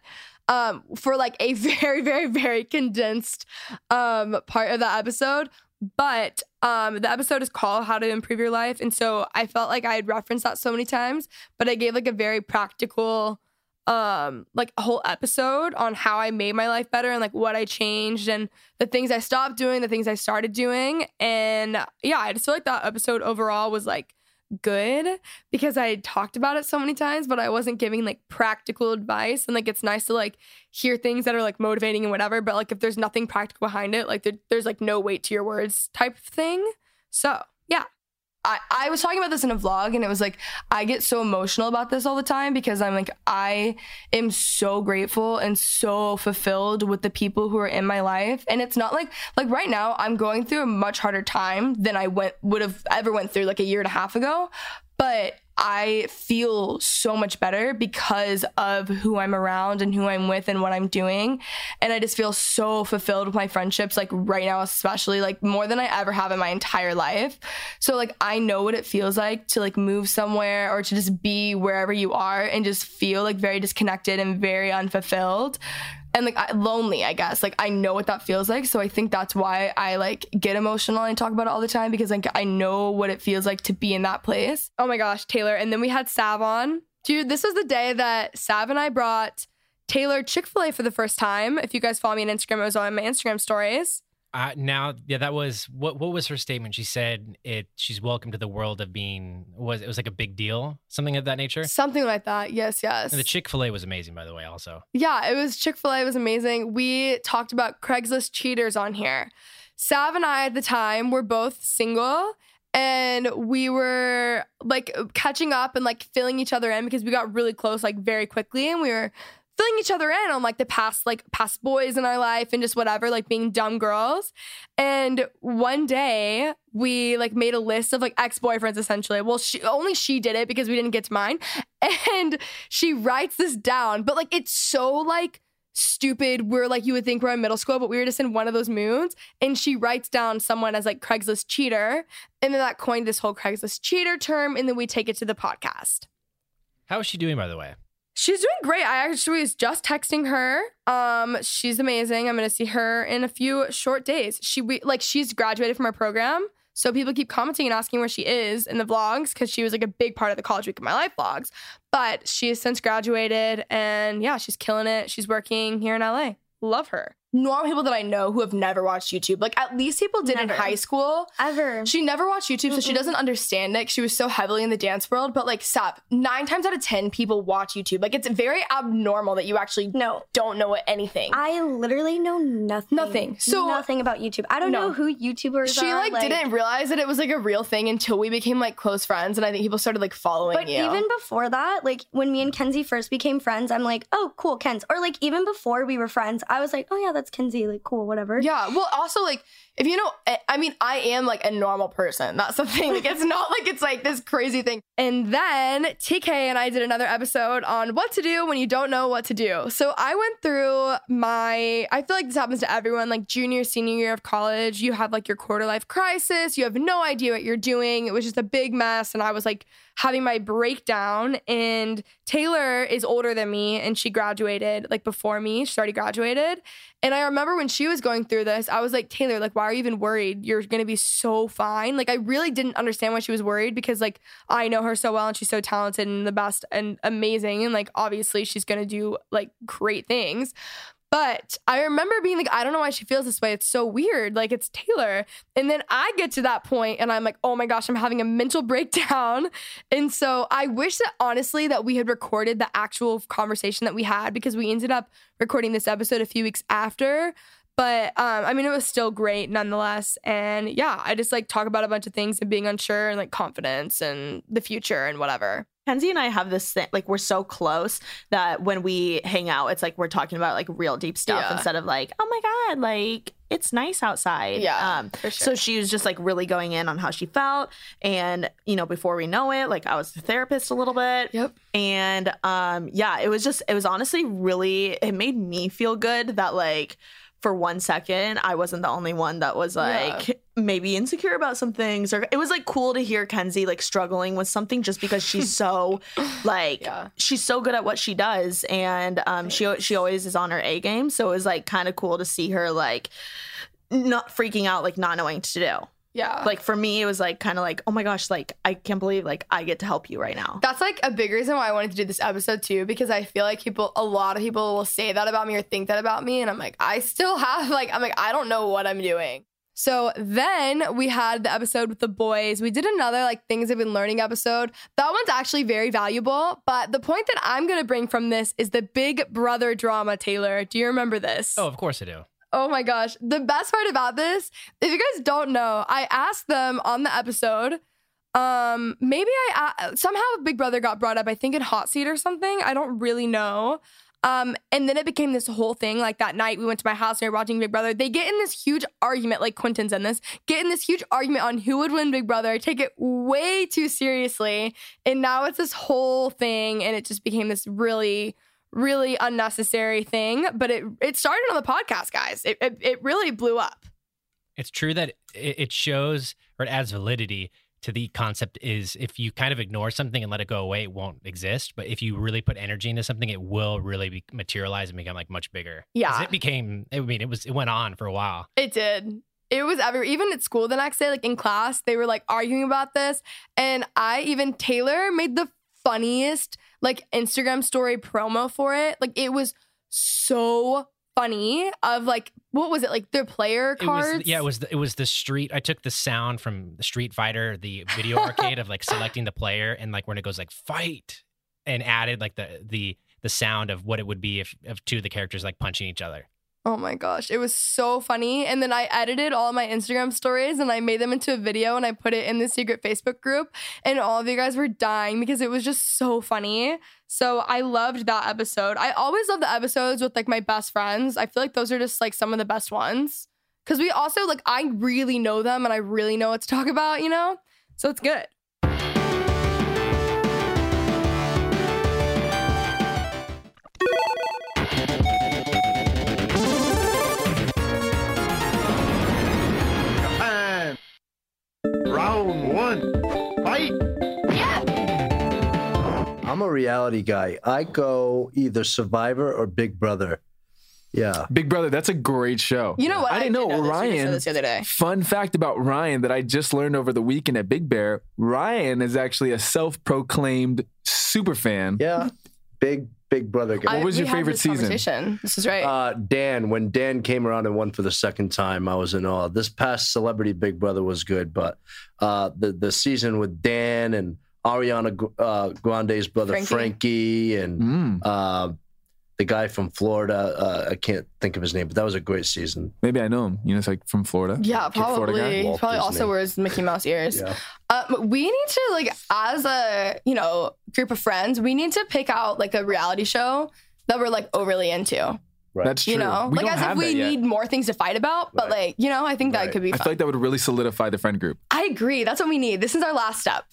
Um, for like a <laughs> very, very, very condensed um part of that episode. But um the episode is called How to Improve Your Life. And so I felt like I had referenced that so many times, but I gave like a very practical um like a whole episode on how I made my life better and like what I changed and the things I stopped doing, the things I started doing. And yeah, I just feel like that episode overall was like good because I talked about it so many times, but I wasn't giving like practical advice. And like it's nice to like hear things that are like motivating and whatever, but like if there's nothing practical behind it, like there, there's like no weight to your words type of thing. So yeah. I, I was talking about this in a vlog and it was like I get so emotional about this all the time because I'm like I am so grateful and so fulfilled with the people who are in my life. And it's not like like right now I'm going through a much harder time than I went would have ever went through like a year and a half ago. But I feel so much better because of who I'm around and who I'm with and what I'm doing. And I just feel so fulfilled with my friendships, like right now, especially like more than I ever have in my entire life. So, like, I know what it feels like to like move somewhere or to just be wherever you are and just feel like very disconnected and very unfulfilled and like I, lonely i guess. Like i know what that feels like so i think that's why i like get emotional and talk about it all the time because like i know what it feels like to be in that place. Oh my gosh taylor and then we had sav on. Dude this was the day that sav and i brought taylor chick-fil-a for the first time. If you guys follow me on instagram it was on my instagram stories Uh, now, yeah, that was what. What was her statement? She said it. She's welcome to the world of being. Was it was like a big deal, something of that nature. something like that yes yes And the Chick Fil A was amazing, by the way. Also, Yeah, it was Chick fil A, it was amazing. We talked about Craigslist cheaters on here. Sav and I at the time were both single and we were like catching up and like filling each other in because we got really close like very quickly and we were filling each other in on like the past like past boys in our life and just whatever like being dumb girls. And one day we like made a list of like ex-boyfriends essentially. Well she only she did it because we didn't get to mine. <laughs> And she writes this down. But like it's so like stupid. We're like you would think we're in middle school but we were just in one of those moods. And she writes down someone as like craigslist cheater. And then that coined this whole craigslist cheater term. And then we take it to the podcast. How is she doing, by the way? She's doing great. I actually was just texting her. Um, she's amazing. I'm gonna see her in a few short days. She we, like she's graduated from our program, so people keep commenting and asking where she is in the vlogs because she was like a big part of the college week of my life vlogs. But she has since graduated, and yeah, she's killing it. She's working here in LA. Love her. Normal people that I know who have never watched YouTube. Like at least people did in high school. Ever. She never watched YouTube, so she doesn't understand it. She was so heavily in the dance world. But like, stop. Nine times out of ten, people watch YouTube. Like it's very abnormal that you actually no don't know anything. I literally know nothing. Nothing. So- nothing about YouTube. I don't No. know who YouTubers She are. She like, didn't realize that it was like a real thing until we became like close friends, and I think people started like following But you. even before that, like when me and Kenzie first became friends, I'm like, oh, cool, Ken's. Or like even before we were friends, I was like, oh yeah, that's Kenzie. Like, cool, whatever. Yeah. Well, also like if you know, I- mean, I am like a normal person. That's something. Like it's <laughs> not like it's like this crazy thing. And then TK and I did another episode on what to do when you don't know what to do. So I went through my. I feel like this happens to everyone. Like junior, senior year of college, you have like your quarter life crisis. You have no idea what you're doing. It was just a big mess, and I was like having my breakdown. And Taylor is older than me, and she graduated like before me. She already graduated. And I remember when she was going through this, I was like, Taylor, like, why are you even worried? You're gonna be so fine. Like, I really didn't understand why she was worried because, like, I know her so well and she's so talented and the best and amazing. And, like, obviously, she's gonna do like great things. But I remember being like, I don't know why she feels this way. It's so weird. Like, it's Taylor. And then I get to that point and I'm like, oh my gosh, I'm having a mental <laughs> breakdown. And so I wish that honestly that we had recorded the actual conversation that we had because we ended up recording this episode a few weeks after. But um, I mean, it was still great nonetheless. And yeah, I just like talk about a bunch of things and being unsure and like confidence and the future and whatever. Kenzie and I have this thing, like we're so close that when we hang out, it's like we're talking about like real deep stuff Yeah. instead of like, oh my god, like it's nice outside. Yeah, Um, for So she was just like really going in on how she felt, and you know, before we know it, like I was the therapist a little bit. Yep. And um, yeah, it was just, it was honestly really, it made me feel good that like. For one second, I wasn't the only one that was like Yeah. maybe insecure about some things, or it was like cool to hear Kenzie like struggling with something just because she's so <laughs> like she's so good at what she does, and um, she she always is on her A game. So it was like kind of cool to see her like not freaking out, like not knowing what to do. Yeah. Like for me, it was like kind of like, oh my gosh, like I can't believe like I get to help you right now. That's like a big reason why I wanted to do this episode too, because I feel like people, a lot of people will say that about me or think that about me. And I'm like, I still have, like, I'm like, I don't know what I'm doing. So then we had the episode with the boys. We did another like things I've been learning episode. That one's actually very valuable. But the point that I'm going to bring from this is the big brother drama, Taylor. Do you remember this? Oh, of course I do. Oh my gosh. The best part about this, if you guys don't know, I asked them on the episode. Um, maybe I uh, somehow Big Brother got brought up, I think in Hot Seat or something. I don't really know. Um, and then it became this whole thing. Like that night, we went to my house and we were watching Big Brother. They get in this huge argument, like Quentin's in this, get in this huge argument on who would win Big Brother, take it way too seriously. And now it's this whole thing, and it just became this really, really unnecessary thing. But it it started on the podcast, guys. It it, it really blew up. It's true that it, it shows or it adds validity to the concept is if you kind of ignore something and let it go away, it won't exist. But if you really put energy into something, it will really be, materialize and become like much bigger. Yeah. it became. I mean, it was it went on for a while. It did. It was ever even at school the next day, like in class, they were like arguing about this. And I even Taylor made the funniest like Instagram story promo for it. Like it was so funny of like what was it like their player It was yeah, it was the, it was the street. I took the sound from the Street Fighter, the video <laughs> arcade of like selecting the player and like when it goes like fight, and added like the the the sound of what it would be if of two of the characters like punching each other. Oh my gosh, it was so funny. And then I edited all my Instagram stories and I made them into a video and I put it in the secret Facebook group. And all of you guys were dying because it was just so funny. So I loved that episode. I always love the episodes with like my best friends. I feel like those are just like some of the best ones. Cause we also like, I really know them and I really know what to talk about, you know? So it's good. Round one. Fight. Yeah. I'm a reality guy. I go either Survivor or Big Brother. Yeah. Big Brother, that's a great show. You know what? I didn't know, did this. You just said Ryan. this the other day. Fun fact about Ryan that I just learned over the weekend at Big Bear. Ryan is actually a self-proclaimed super fan. Yeah. Big Big Brother guy. I- we had this conversation. This is right. Uh, Dan, when Dan came around and won for the second time, I was in awe. This past Celebrity Big Brother was good, but uh, the the season with Dan and Ariana uh, Grande's brother Frankie. Frankie, and Mm. The guy from Florida, uh, I can't think of his name, but that was a great season. Maybe I know him. You know, it's like from Florida. Yeah, Kid Florida guy. probably. He Walt probably Disney. also wears Mickey Mouse ears. Yeah. Um, we need to like, as a you know group of friends, we need to pick out like a reality show that we're like overly into. Right. That's true. You know, We like don't as if we need more things to fight about. But like, you know, I think that could be I fun. feel like that would really solidify the friend group. I agree. That's what we need. This is our last step.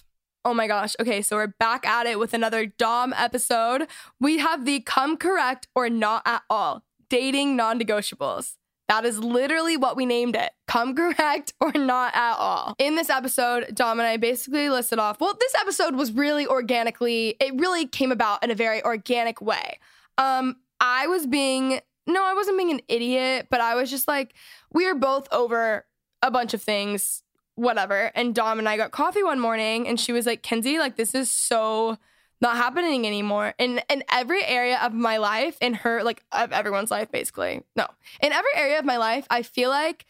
Oh my gosh. Okay, so we're back at it with another Dom episode. We have the come correct or not at all dating non negotiables. That is literally what we named it. Come correct or not at all. In this episode, Dom and I basically listed off. Well, this episode was really organically, it really came about in a very organic way. Um, I was being, no, I wasn't being an idiot, but I was just like, we are both over a bunch of things, whatever. And Dom and I got coffee one morning and she was like, Kenzie, like, this is so not happening anymore. In in every area of my life, in her, like of everyone's life, basically. No. In every area of my life, I feel like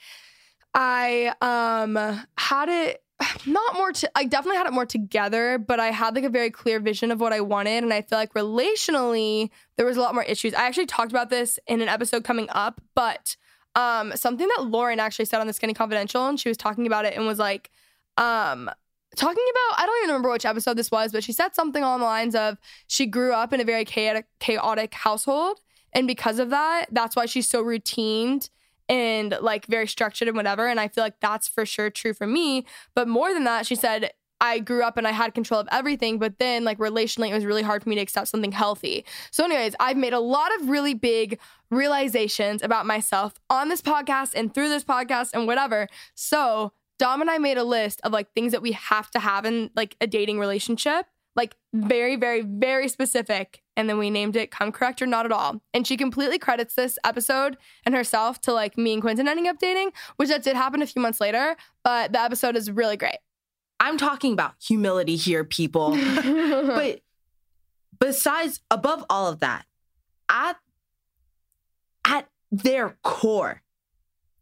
I um had it not more to I definitely had it more together, but I had like a very clear vision of what I wanted. And I feel like relationally, there was a lot more issues. I actually talked about this in an episode coming up, but um something that Lauryn actually said on the Skinny Confidential, and she was talking about it and was like, um, talking about I don't even remember which episode this was, but she said something along the lines of she grew up in a very chaotic chaotic household. And because of that, that's why she's so routined and like very structured and whatever. And I feel like that's for sure true for me. But more than that, she said, I grew up and I had control of everything, but then like relationally, it was really hard for me to accept something healthy. So, anyways, I've made a lot of really big realizations about myself on this podcast and through this podcast and whatever. So, Dom and I made a list of like things that we have to have in like a dating relationship, like very, very, very specific. And then we named it Come Correct or Not at All. And she completely credits this episode and herself to like me and Quentin ending up dating, which that did happen a few months later. But the episode is really great. I'm talking about humility here, people. <laughs> but besides, above all of that, at at their core,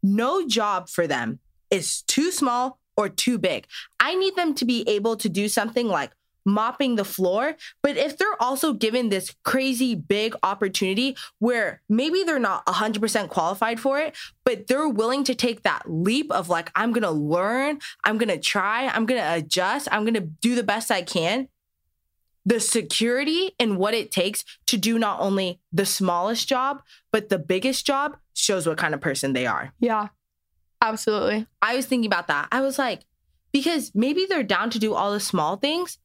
no job for them is too small or too big. I need them to be able to do something like mopping the floor, but if they're also given this crazy big opportunity where maybe they're not 100% qualified for it, but they're willing to take that leap of like, I'm gonna learn, I'm gonna try, I'm gonna adjust, I'm gonna do the best I can. The security and what it takes to do not only the smallest job, but the biggest job shows what kind of person they are. Yeah, absolutely. I was thinking about that. I was like, because maybe they're down to do all the small things,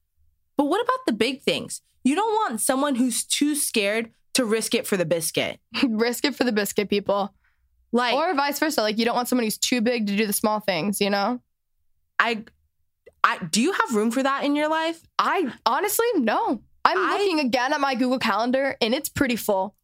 but what about the big things? You don't want someone who's too scared to risk it for the biscuit. <laughs> risk it for the biscuit, people. Like, or vice versa. Like, you don't want someone who's too big to do the small things, you know? I, I do you have room for that in your life? I honestly, no. I'm looking again at my Google Calendar and it's pretty full.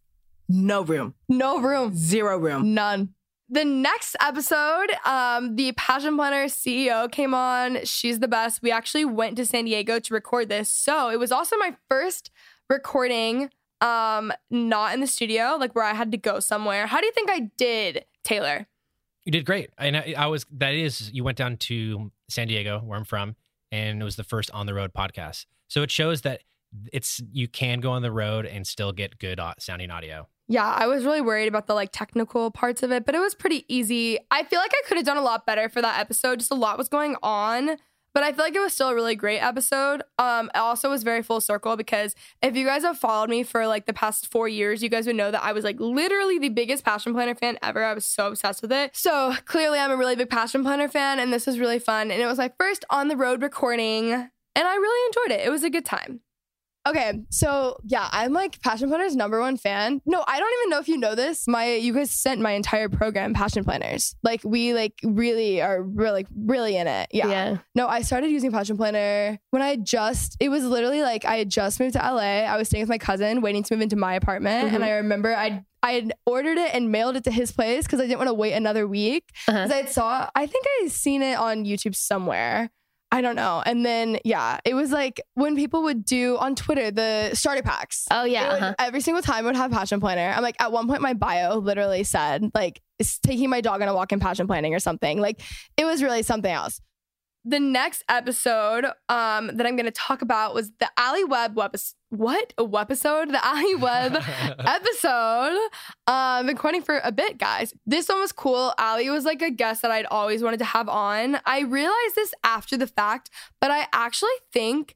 No room. No room. Zero room. None. The next episode, um, the Passion Planner CEO came on. She's the best. We actually went to San Diego to record this. So it was also my first recording, um, not in the studio, like where I had to go somewhere. How do you think I did, Taylor? You did great. And I, I was, that is, you went down to San Diego, where I'm from, and it was the first on the road podcast. So it shows that it's, you can go on the road and still get good sounding audio. Yeah, I was really worried about the like technical parts of it, but it was pretty easy. I feel like I could have done a lot better for that episode. Just a lot was going on, but I feel like it was still a really great episode. Um, it also was very full circle because if you guys have followed me for like the past four years, you guys would know that I was like literally the biggest Passion Planner fan ever. I was so obsessed with it. So clearly, I'm a really big Passion Planner fan, and this was really fun. And it was my first on the road recording, and I really enjoyed it. It was a good time. Okay, so yeah, I'm like Passion Planner's number one fan. No, I don't even know if you know this. My you guys sent my entire program Passion Planners. Like we like really are really really in it. Yeah. Yeah. No, I started using Passion Planner when I just it was literally like I had just moved to LA. I was staying with my cousin, waiting to move into my apartment, and Mhm. I remember I I had ordered it and mailed it to his place because I didn't want to wait another week. Uh-huh. Because I saw I think I seen it on YouTube somewhere. I don't know. And then yeah, it was like when people would do on Twitter the starter packs. Oh yeah, would- uh-huh. every single time I would have passion planner. I'm like at one point my bio literally said like taking my dog on a walk in passion planning or something. Like it was really something else. The next episode um, that I'm going to talk about was the Alli Webb web. What a <laughs> episode! The Alli Webb episode. I've been quoting for a bit, guys. This one was cool. Alli was like a guest that I'd always wanted to have on. I realized this after the fact, but I actually think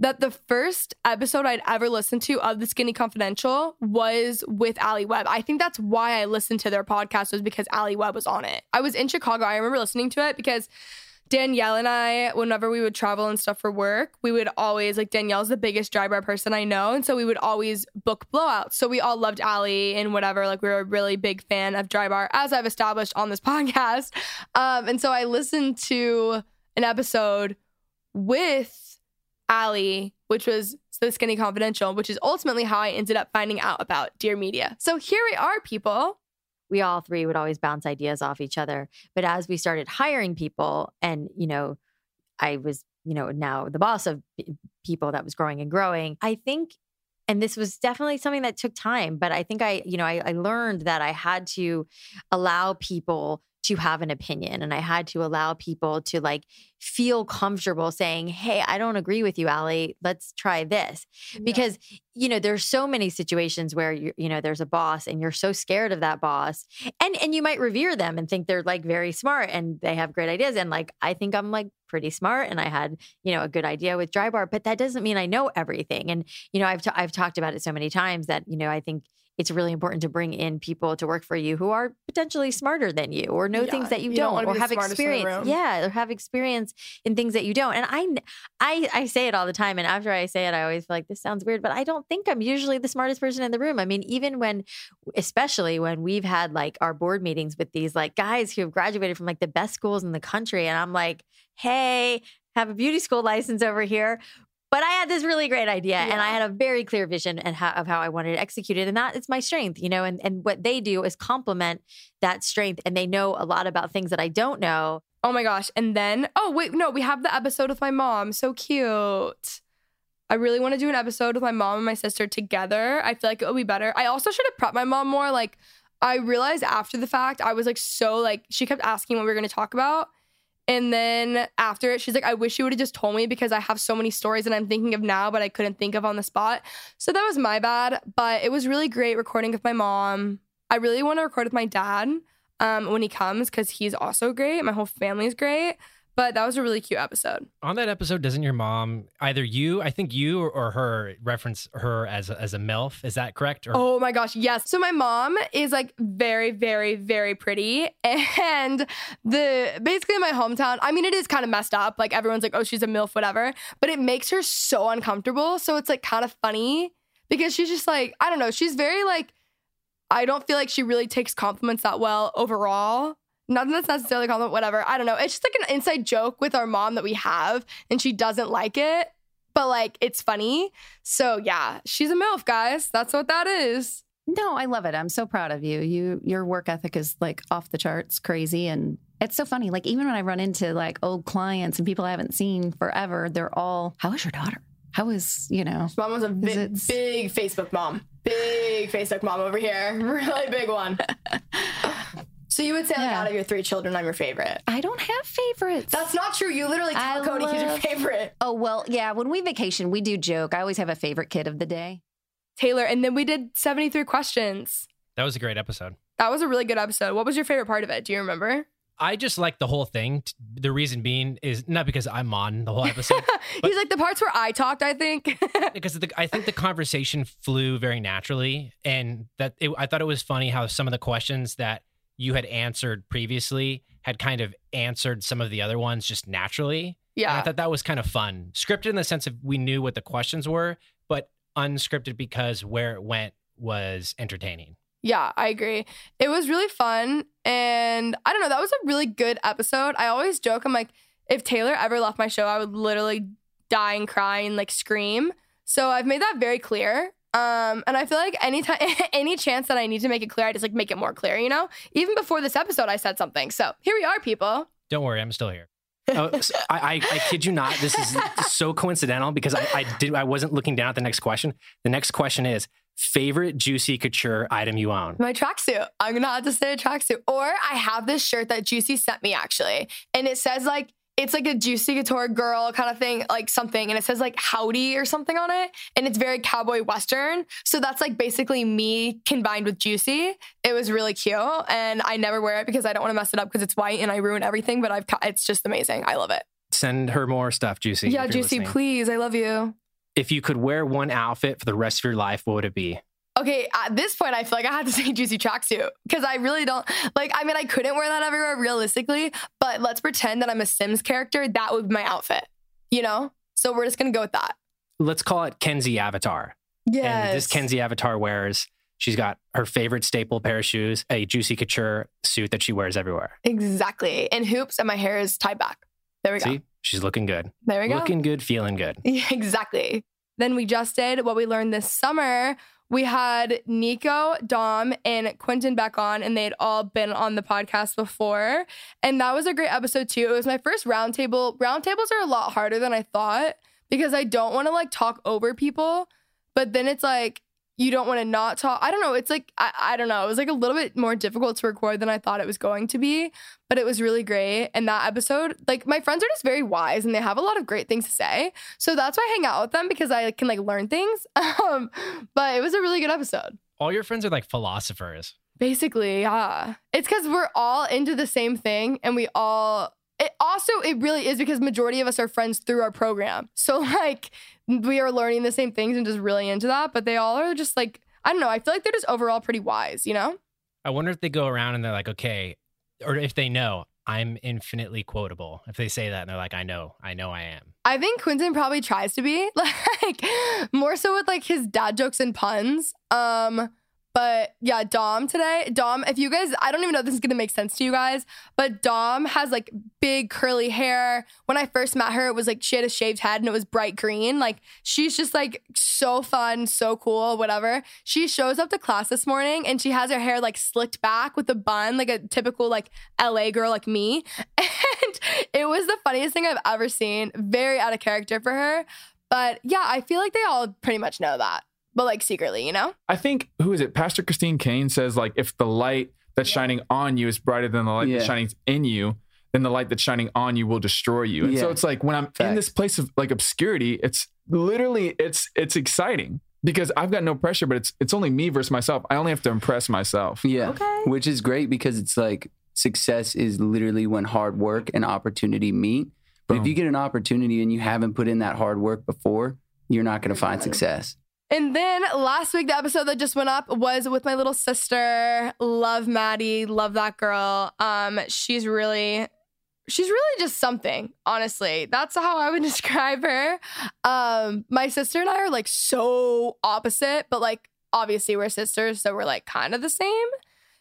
that the first episode I'd ever listened to of the Skinny Confidential was with Alli Webb. I think that's why I listened to their podcast was because Alli Webb was on it. I was in Chicago. I remember listening to it because Danielle and I, whenever we would travel and stuff for work, we would always like Danielle's the biggest dry bar person I know, and so we would always book blowouts. So we all loved Alli and whatever. Like we were a really big fan of dry bar, as I've established on this <laughs> podcast. Um, and so I listened to an episode with Alli, which was the Skinny Confidential, which is ultimately how I ended up finding out about Dear Media. So here we are, people. We all three would always bounce ideas off each other. But as we started hiring people, and you know, I was, you know, now the boss of people that was growing and growing, I think, and this was definitely something that took time, but I think I, you know, I, I learned that I had to allow people to have an opinion and I had to allow people to like feel comfortable saying, Hey, I don't agree with you, Alli. Let's try this. Because, you know, there's so many situations where you you know, there's a boss and you're so scared of that boss. And and you might revere them and think they're like very smart and they have great ideas. And like I think I'm like pretty smart and I had, you know, a good idea with dry bar, but that doesn't mean I know everything. And, you know, I've t- I've talked about it so many times that, you know, I think it's really important to bring in people to work for you who are potentially smarter than you or know Yeah, things that you, you don't don't, or have smartest in the experience. Yeah, or have experience in things that you don't. And I, I, I say it all the time. And after I say it, I always feel like this sounds weird, but I don't think I'm usually the smartest person in the room. I mean, even when, especially when we've had like our board meetings with these like guys who have graduated from like the best schools in the country, and I'm like, hey, have a beauty school license over here. But I had this really great idea and I had a very clear vision and how, of how I wanted to execute it. And that is my strength, you know, and, and what they do is complement that strength. And they know a lot about things that I don't know. Oh my gosh. And then, oh, wait, no, we have the episode with my mom. So cute. I really want to do an episode with my mom and my sister together. I feel like it would be better. I also should have prepped my mom more. Like, I realized after the fact, I was like, so like, she kept asking what we were going to talk about. And then after it, she's like, I wish you would have just told me because I have so many stories that I'm thinking of now, but I couldn't think of on the spot. So that was my bad. But it was really great recording with my mom. I really want to record with my dad um, when he comes because he's also great. My whole family is great. But that was a really cute episode. On that episode, doesn't your mom either you, I think you or, or her reference her as a, as a milf? Is that correct? Or Oh my gosh, yes. So my mom is like very, very, very pretty. <laughs> And the basically in my hometown, I mean, it is kind of messed up. Like everyone's like, oh, she's a MILF, whatever. But it makes her so uncomfortable. So it's like kind of funny because she's just like, I don't know, she's very like, I don't feel like she really takes compliments that well overall. Not that that's necessarily a compliment, whatever. I don't know. It's just like an inside joke with our mom that we have, and she doesn't like it, but like it's funny. So yeah, she's a MILF, guys. That's what that is. No, I love it. I'm so proud of you. You your work ethic is like off the charts, crazy and it's so funny. Like even when I run into like old clients and people I haven't seen forever, they're all, "How is your daughter? How is, you know?" Mom was a big, big Facebook mom. Big Facebook mom over here. <laughs> Really big one. <laughs> so you would say like out of your three children, I'm your favorite. I don't have favorites. That's not true. You literally tell Cody he's your favorite. Oh, well, yeah, when we vacation, we do joke. I always have a favorite kid of the day. Taylor, and then we did 73 questions. that was a great episode. That was a really good episode. What was your favorite part of it? Do you remember? I just like the whole thing. The reason being is not because I'm on the whole episode, <laughs> He's like the parts where I talked, I think. <laughs> because the, I think the conversation flew very naturally, and that it, I thought it was funny how some of the questions that you had answered previously had kind of answered some of the other ones just naturally. And I thought that was kind of fun. Scripted in the sense of we knew what the questions were, but unscripted because where it went was entertaining. Yeah, I agree. It was really fun. And I don't know, that was a really good episode. I always joke, I'm like, if Taylor ever left my show, I would literally die and cry and like scream. So I've made that very clear. Um, and I feel like anytime, <laughs> any chance that I need to make it clear, I just like make it more clear, you know? Even before this episode, I said something. So here we are, people. Don't worry, I'm still here. Oh, so I, I, I kid you not. This is so coincidental because I, I did I wasn't looking down at the next question. The next question is favorite juicy couture item you own. My tracksuit. I'm gonna have to say a tracksuit. Or I have this shirt that Juicy sent me actually, and it says like it's like a Juicy Couture girl kind of thing, like something, and it says like Howdy or something on it, and it's very cowboy western. So that's like basically me combined with Juicy. It was really cute, and I never wear it because I don't want to mess it up because it's white and I ruin everything. But I've, it's just amazing. I love it. Send her more stuff, Juicy. yeah, Juicy, listening. please. I love you. If you could wear one outfit for the rest of your life, what would it be? Okay, at this point, I feel like I have to <laughs> say juicy tracksuit because I really don't like. I mean, I couldn't wear that everywhere realistically, but let's pretend that I'm a Sims character. That would be my outfit, you know. So we're just gonna go with that. Let's call it Kenzie Avatar. Yeah. And this Kenzie Avatar wears, she's got her favorite staple pair of shoes, a Juicy Couture suit that she wears everywhere. Exactly, and hoops, and my hair is tied back. There we go. See, she's looking good. There we go. Looking good, feeling good. <laughs> Yeah, exactly. Then we just did what we learned this summer. We had Nico, Dom, and Quentin back on, and they'd all been on the podcast before. And that was a great episode too. It was my first roundtable. Roundtables are a lot harder than I thought because I don't want to like talk over people, but then it's like you don't want to not talk. I don't know. It's like I, I don't know. It was like a little bit more difficult to record than I thought it was going to be, but it was really great. And that episode, like my friends are just very wise and they have a lot of great things to say. So that's why I hang out with them because I can like learn things. <laughs> Um, but it was a really good episode. All your friends are like philosophers. Basically, yeah. It's because we're all into the same thing and we all it also it really is because majority of us are friends through our program. So <laughs> like we are learning the same things and just really into that. But they all are just like I don't know, I feel like they're just overall pretty wise, you know? I wonder if they go around and they're like, okay, or if they know I'm infinitely quotable. If they say that and they're like, I know, I know I am. I think Quentin probably tries to be <laughs> like more so with like his dad jokes and puns. Um, but yeah, Dom today, Dom, if you guys, I don't even know if this is gonna make sense to you guys, but Dom has like big curly hair. When I first met her, it was like she had a shaved head and it was bright green. Like she's just like so fun, so cool, whatever. She shows up to class this morning and she has her hair like slicked back with a bun, like a typical like LA girl like me. <laughs> And it was the funniest thing I've ever seen. Very out of character for her. But yeah, I feel like they all pretty much know that. But like secretly, you know? I think who is it? Pastor Christine Caine says like if the light that's shining on you is brighter than the light that's shining in you, then the light that's shining on you will destroy you. And so it's like when I'm in this place of like obscurity, it's literally it's it's exciting because I've got no pressure, but it's it's only me versus myself. I only have to impress myself. Yeah. Which is great because it's like success is literally when hard work and opportunity meet. But if you get an opportunity and you haven't put in that hard work before, you're not going to find success. And then last week, the episode that just went up was with my little sister. Love Maddie, love that girl. Um, she's really, she's really just something. Honestly, that's how I would <laughs> describe her. Um, my sister and I are like so opposite, but like obviously we're sisters, so we're like kind of the same.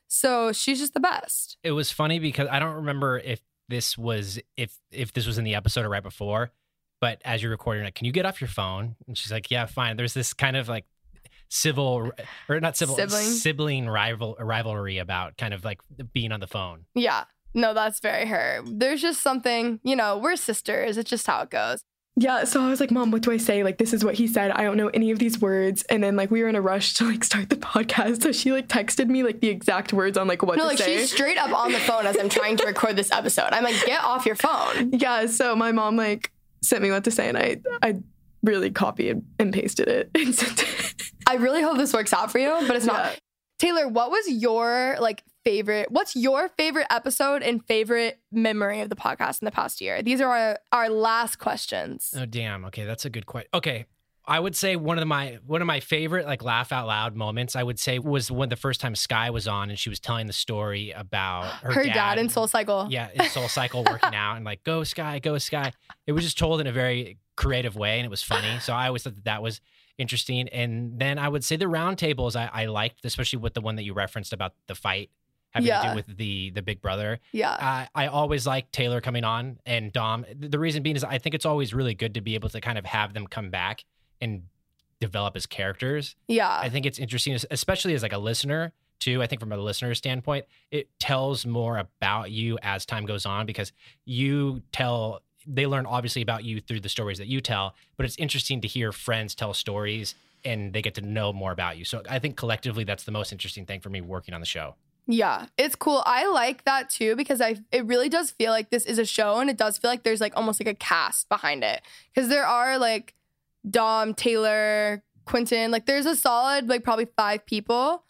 So she's just the best. It was funny because I don't remember if this was if if this was in the episode or right before, but as you're recording it, can you get off your phone? And she's like, Yeah, fine. There's this kind of like civil or not civil Sibling? sibling rival rivalry about kind of like being on the phone. Yeah. No, that's very her. There's just something, you know, we're sisters. It's just how it goes. Yeah, so I was like, Mom, what do I say? Like, this is what he said. I don't know any of these words. And then, like, we were in a rush to like start the podcast. So she like texted me like the exact words on like what no, to like say. she's straight up on the phone as I'm trying to record this episode. I'm like, get off your phone. <laughs> Yeah, so my mom like sent me what to say, and I I really copied and pasted it <laughs> and sent it. I really hope this works out for you, but it's not. Taylor, what was your like favorite? What's your favorite episode and favorite memory of the podcast in the past year? These are our, our last questions. Oh damn. Okay, that's a good question. Okay. I would say one of my one of my favorite like laugh out loud moments I would say was when the first time Sky was on and she was telling the story about <gasps> her, Her, dad, in Soul Cycle. yeah, in Soul Cycle <laughs> working out and like go Sky, go Sky. It was just told in a very creative way and it was funny. So I always thought that that was interesting. And then I would say the roundtables I, I liked, especially with the one that you referenced about the fight having to do with the the Big Brother. Yeah. I, I always like Taylor coming on and Dom. The reason being is I think it's always really good to be able to kind of have them come back and develop as characters. Yeah. I think it's interesting, especially as like a listener, too. I think from a listener standpoint, it tells more about you as time goes on because you tell they learn obviously about you through the stories that you tell, but it's interesting to hear friends tell stories and they get to know more about you. So I think collectively that's the most interesting thing for me working on the show. Yeah, it's cool. I like that too because I it really does feel like this is a show and it does feel like there's like almost like a cast behind it. Cuz there are like Dom, Taylor, Quentin, like there's a solid like probably 5 people,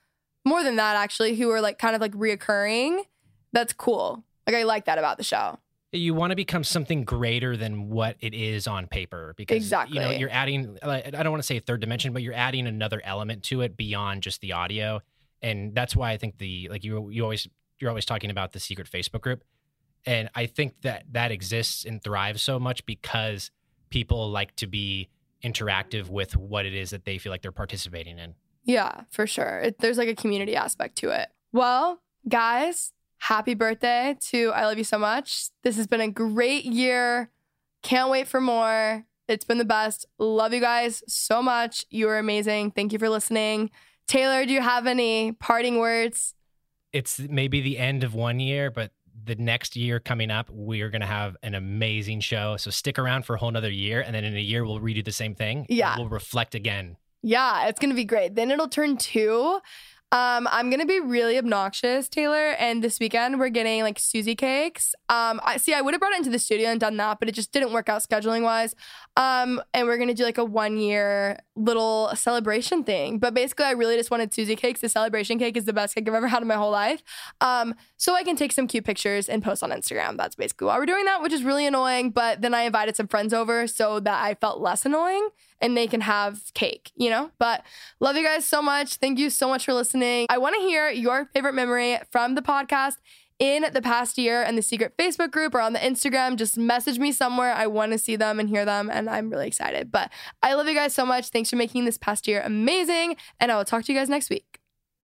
more than that actually who are like kind of like reoccurring. That's cool. Like I like that about the show. You want to become something greater than what it is on paper because exactly. you know you're adding I don't want to say third dimension, but you're adding another element to it beyond just the audio. And that's why I think the like you you always you're always talking about the secret Facebook group. And I think that that exists and thrives so much because people like to be interactive with what it is that they feel like they're participating in. Yeah, for sure. It, there's like a community aspect to it. Well, guys, happy birthday to I Love You So Much. This has been a great year. Can't wait for more. It's been the best. Love you guys so much. You are amazing. Thank you for listening. Taylor, do you have any parting words? It's maybe the end of one year, but the next year coming up, we are going to have an amazing show. So stick around for a whole nother year. And then in a year, we'll redo the same thing. Yeah. We'll reflect again. Yeah, it's gonna be great. Then it'll turn two. Um, I'm gonna be really obnoxious, Taylor. And this weekend we're getting like SusieCakes. Um, I see. I would have brought it into the studio and done that, but it just didn't work out scheduling wise. Um, and we're gonna do like a one year little celebration thing. But basically, I really just wanted SusieCakes. The celebration cake is the best cake I've ever had in my whole life. Um, so I can take some cute pictures and post on Instagram. That's basically why we're doing that, which is really annoying. But then I invited some friends over so that I felt less annoying and they can have cake, you know? But love you guys so much. Thank you so much for listening. I want to hear your favorite memory from the podcast in the past year and the secret Facebook group or on the Instagram. Just message me somewhere. I want to see them and hear them, and I'm really excited. But I love you guys so much. Thanks for making this past year amazing, and I will talk to you guys next week.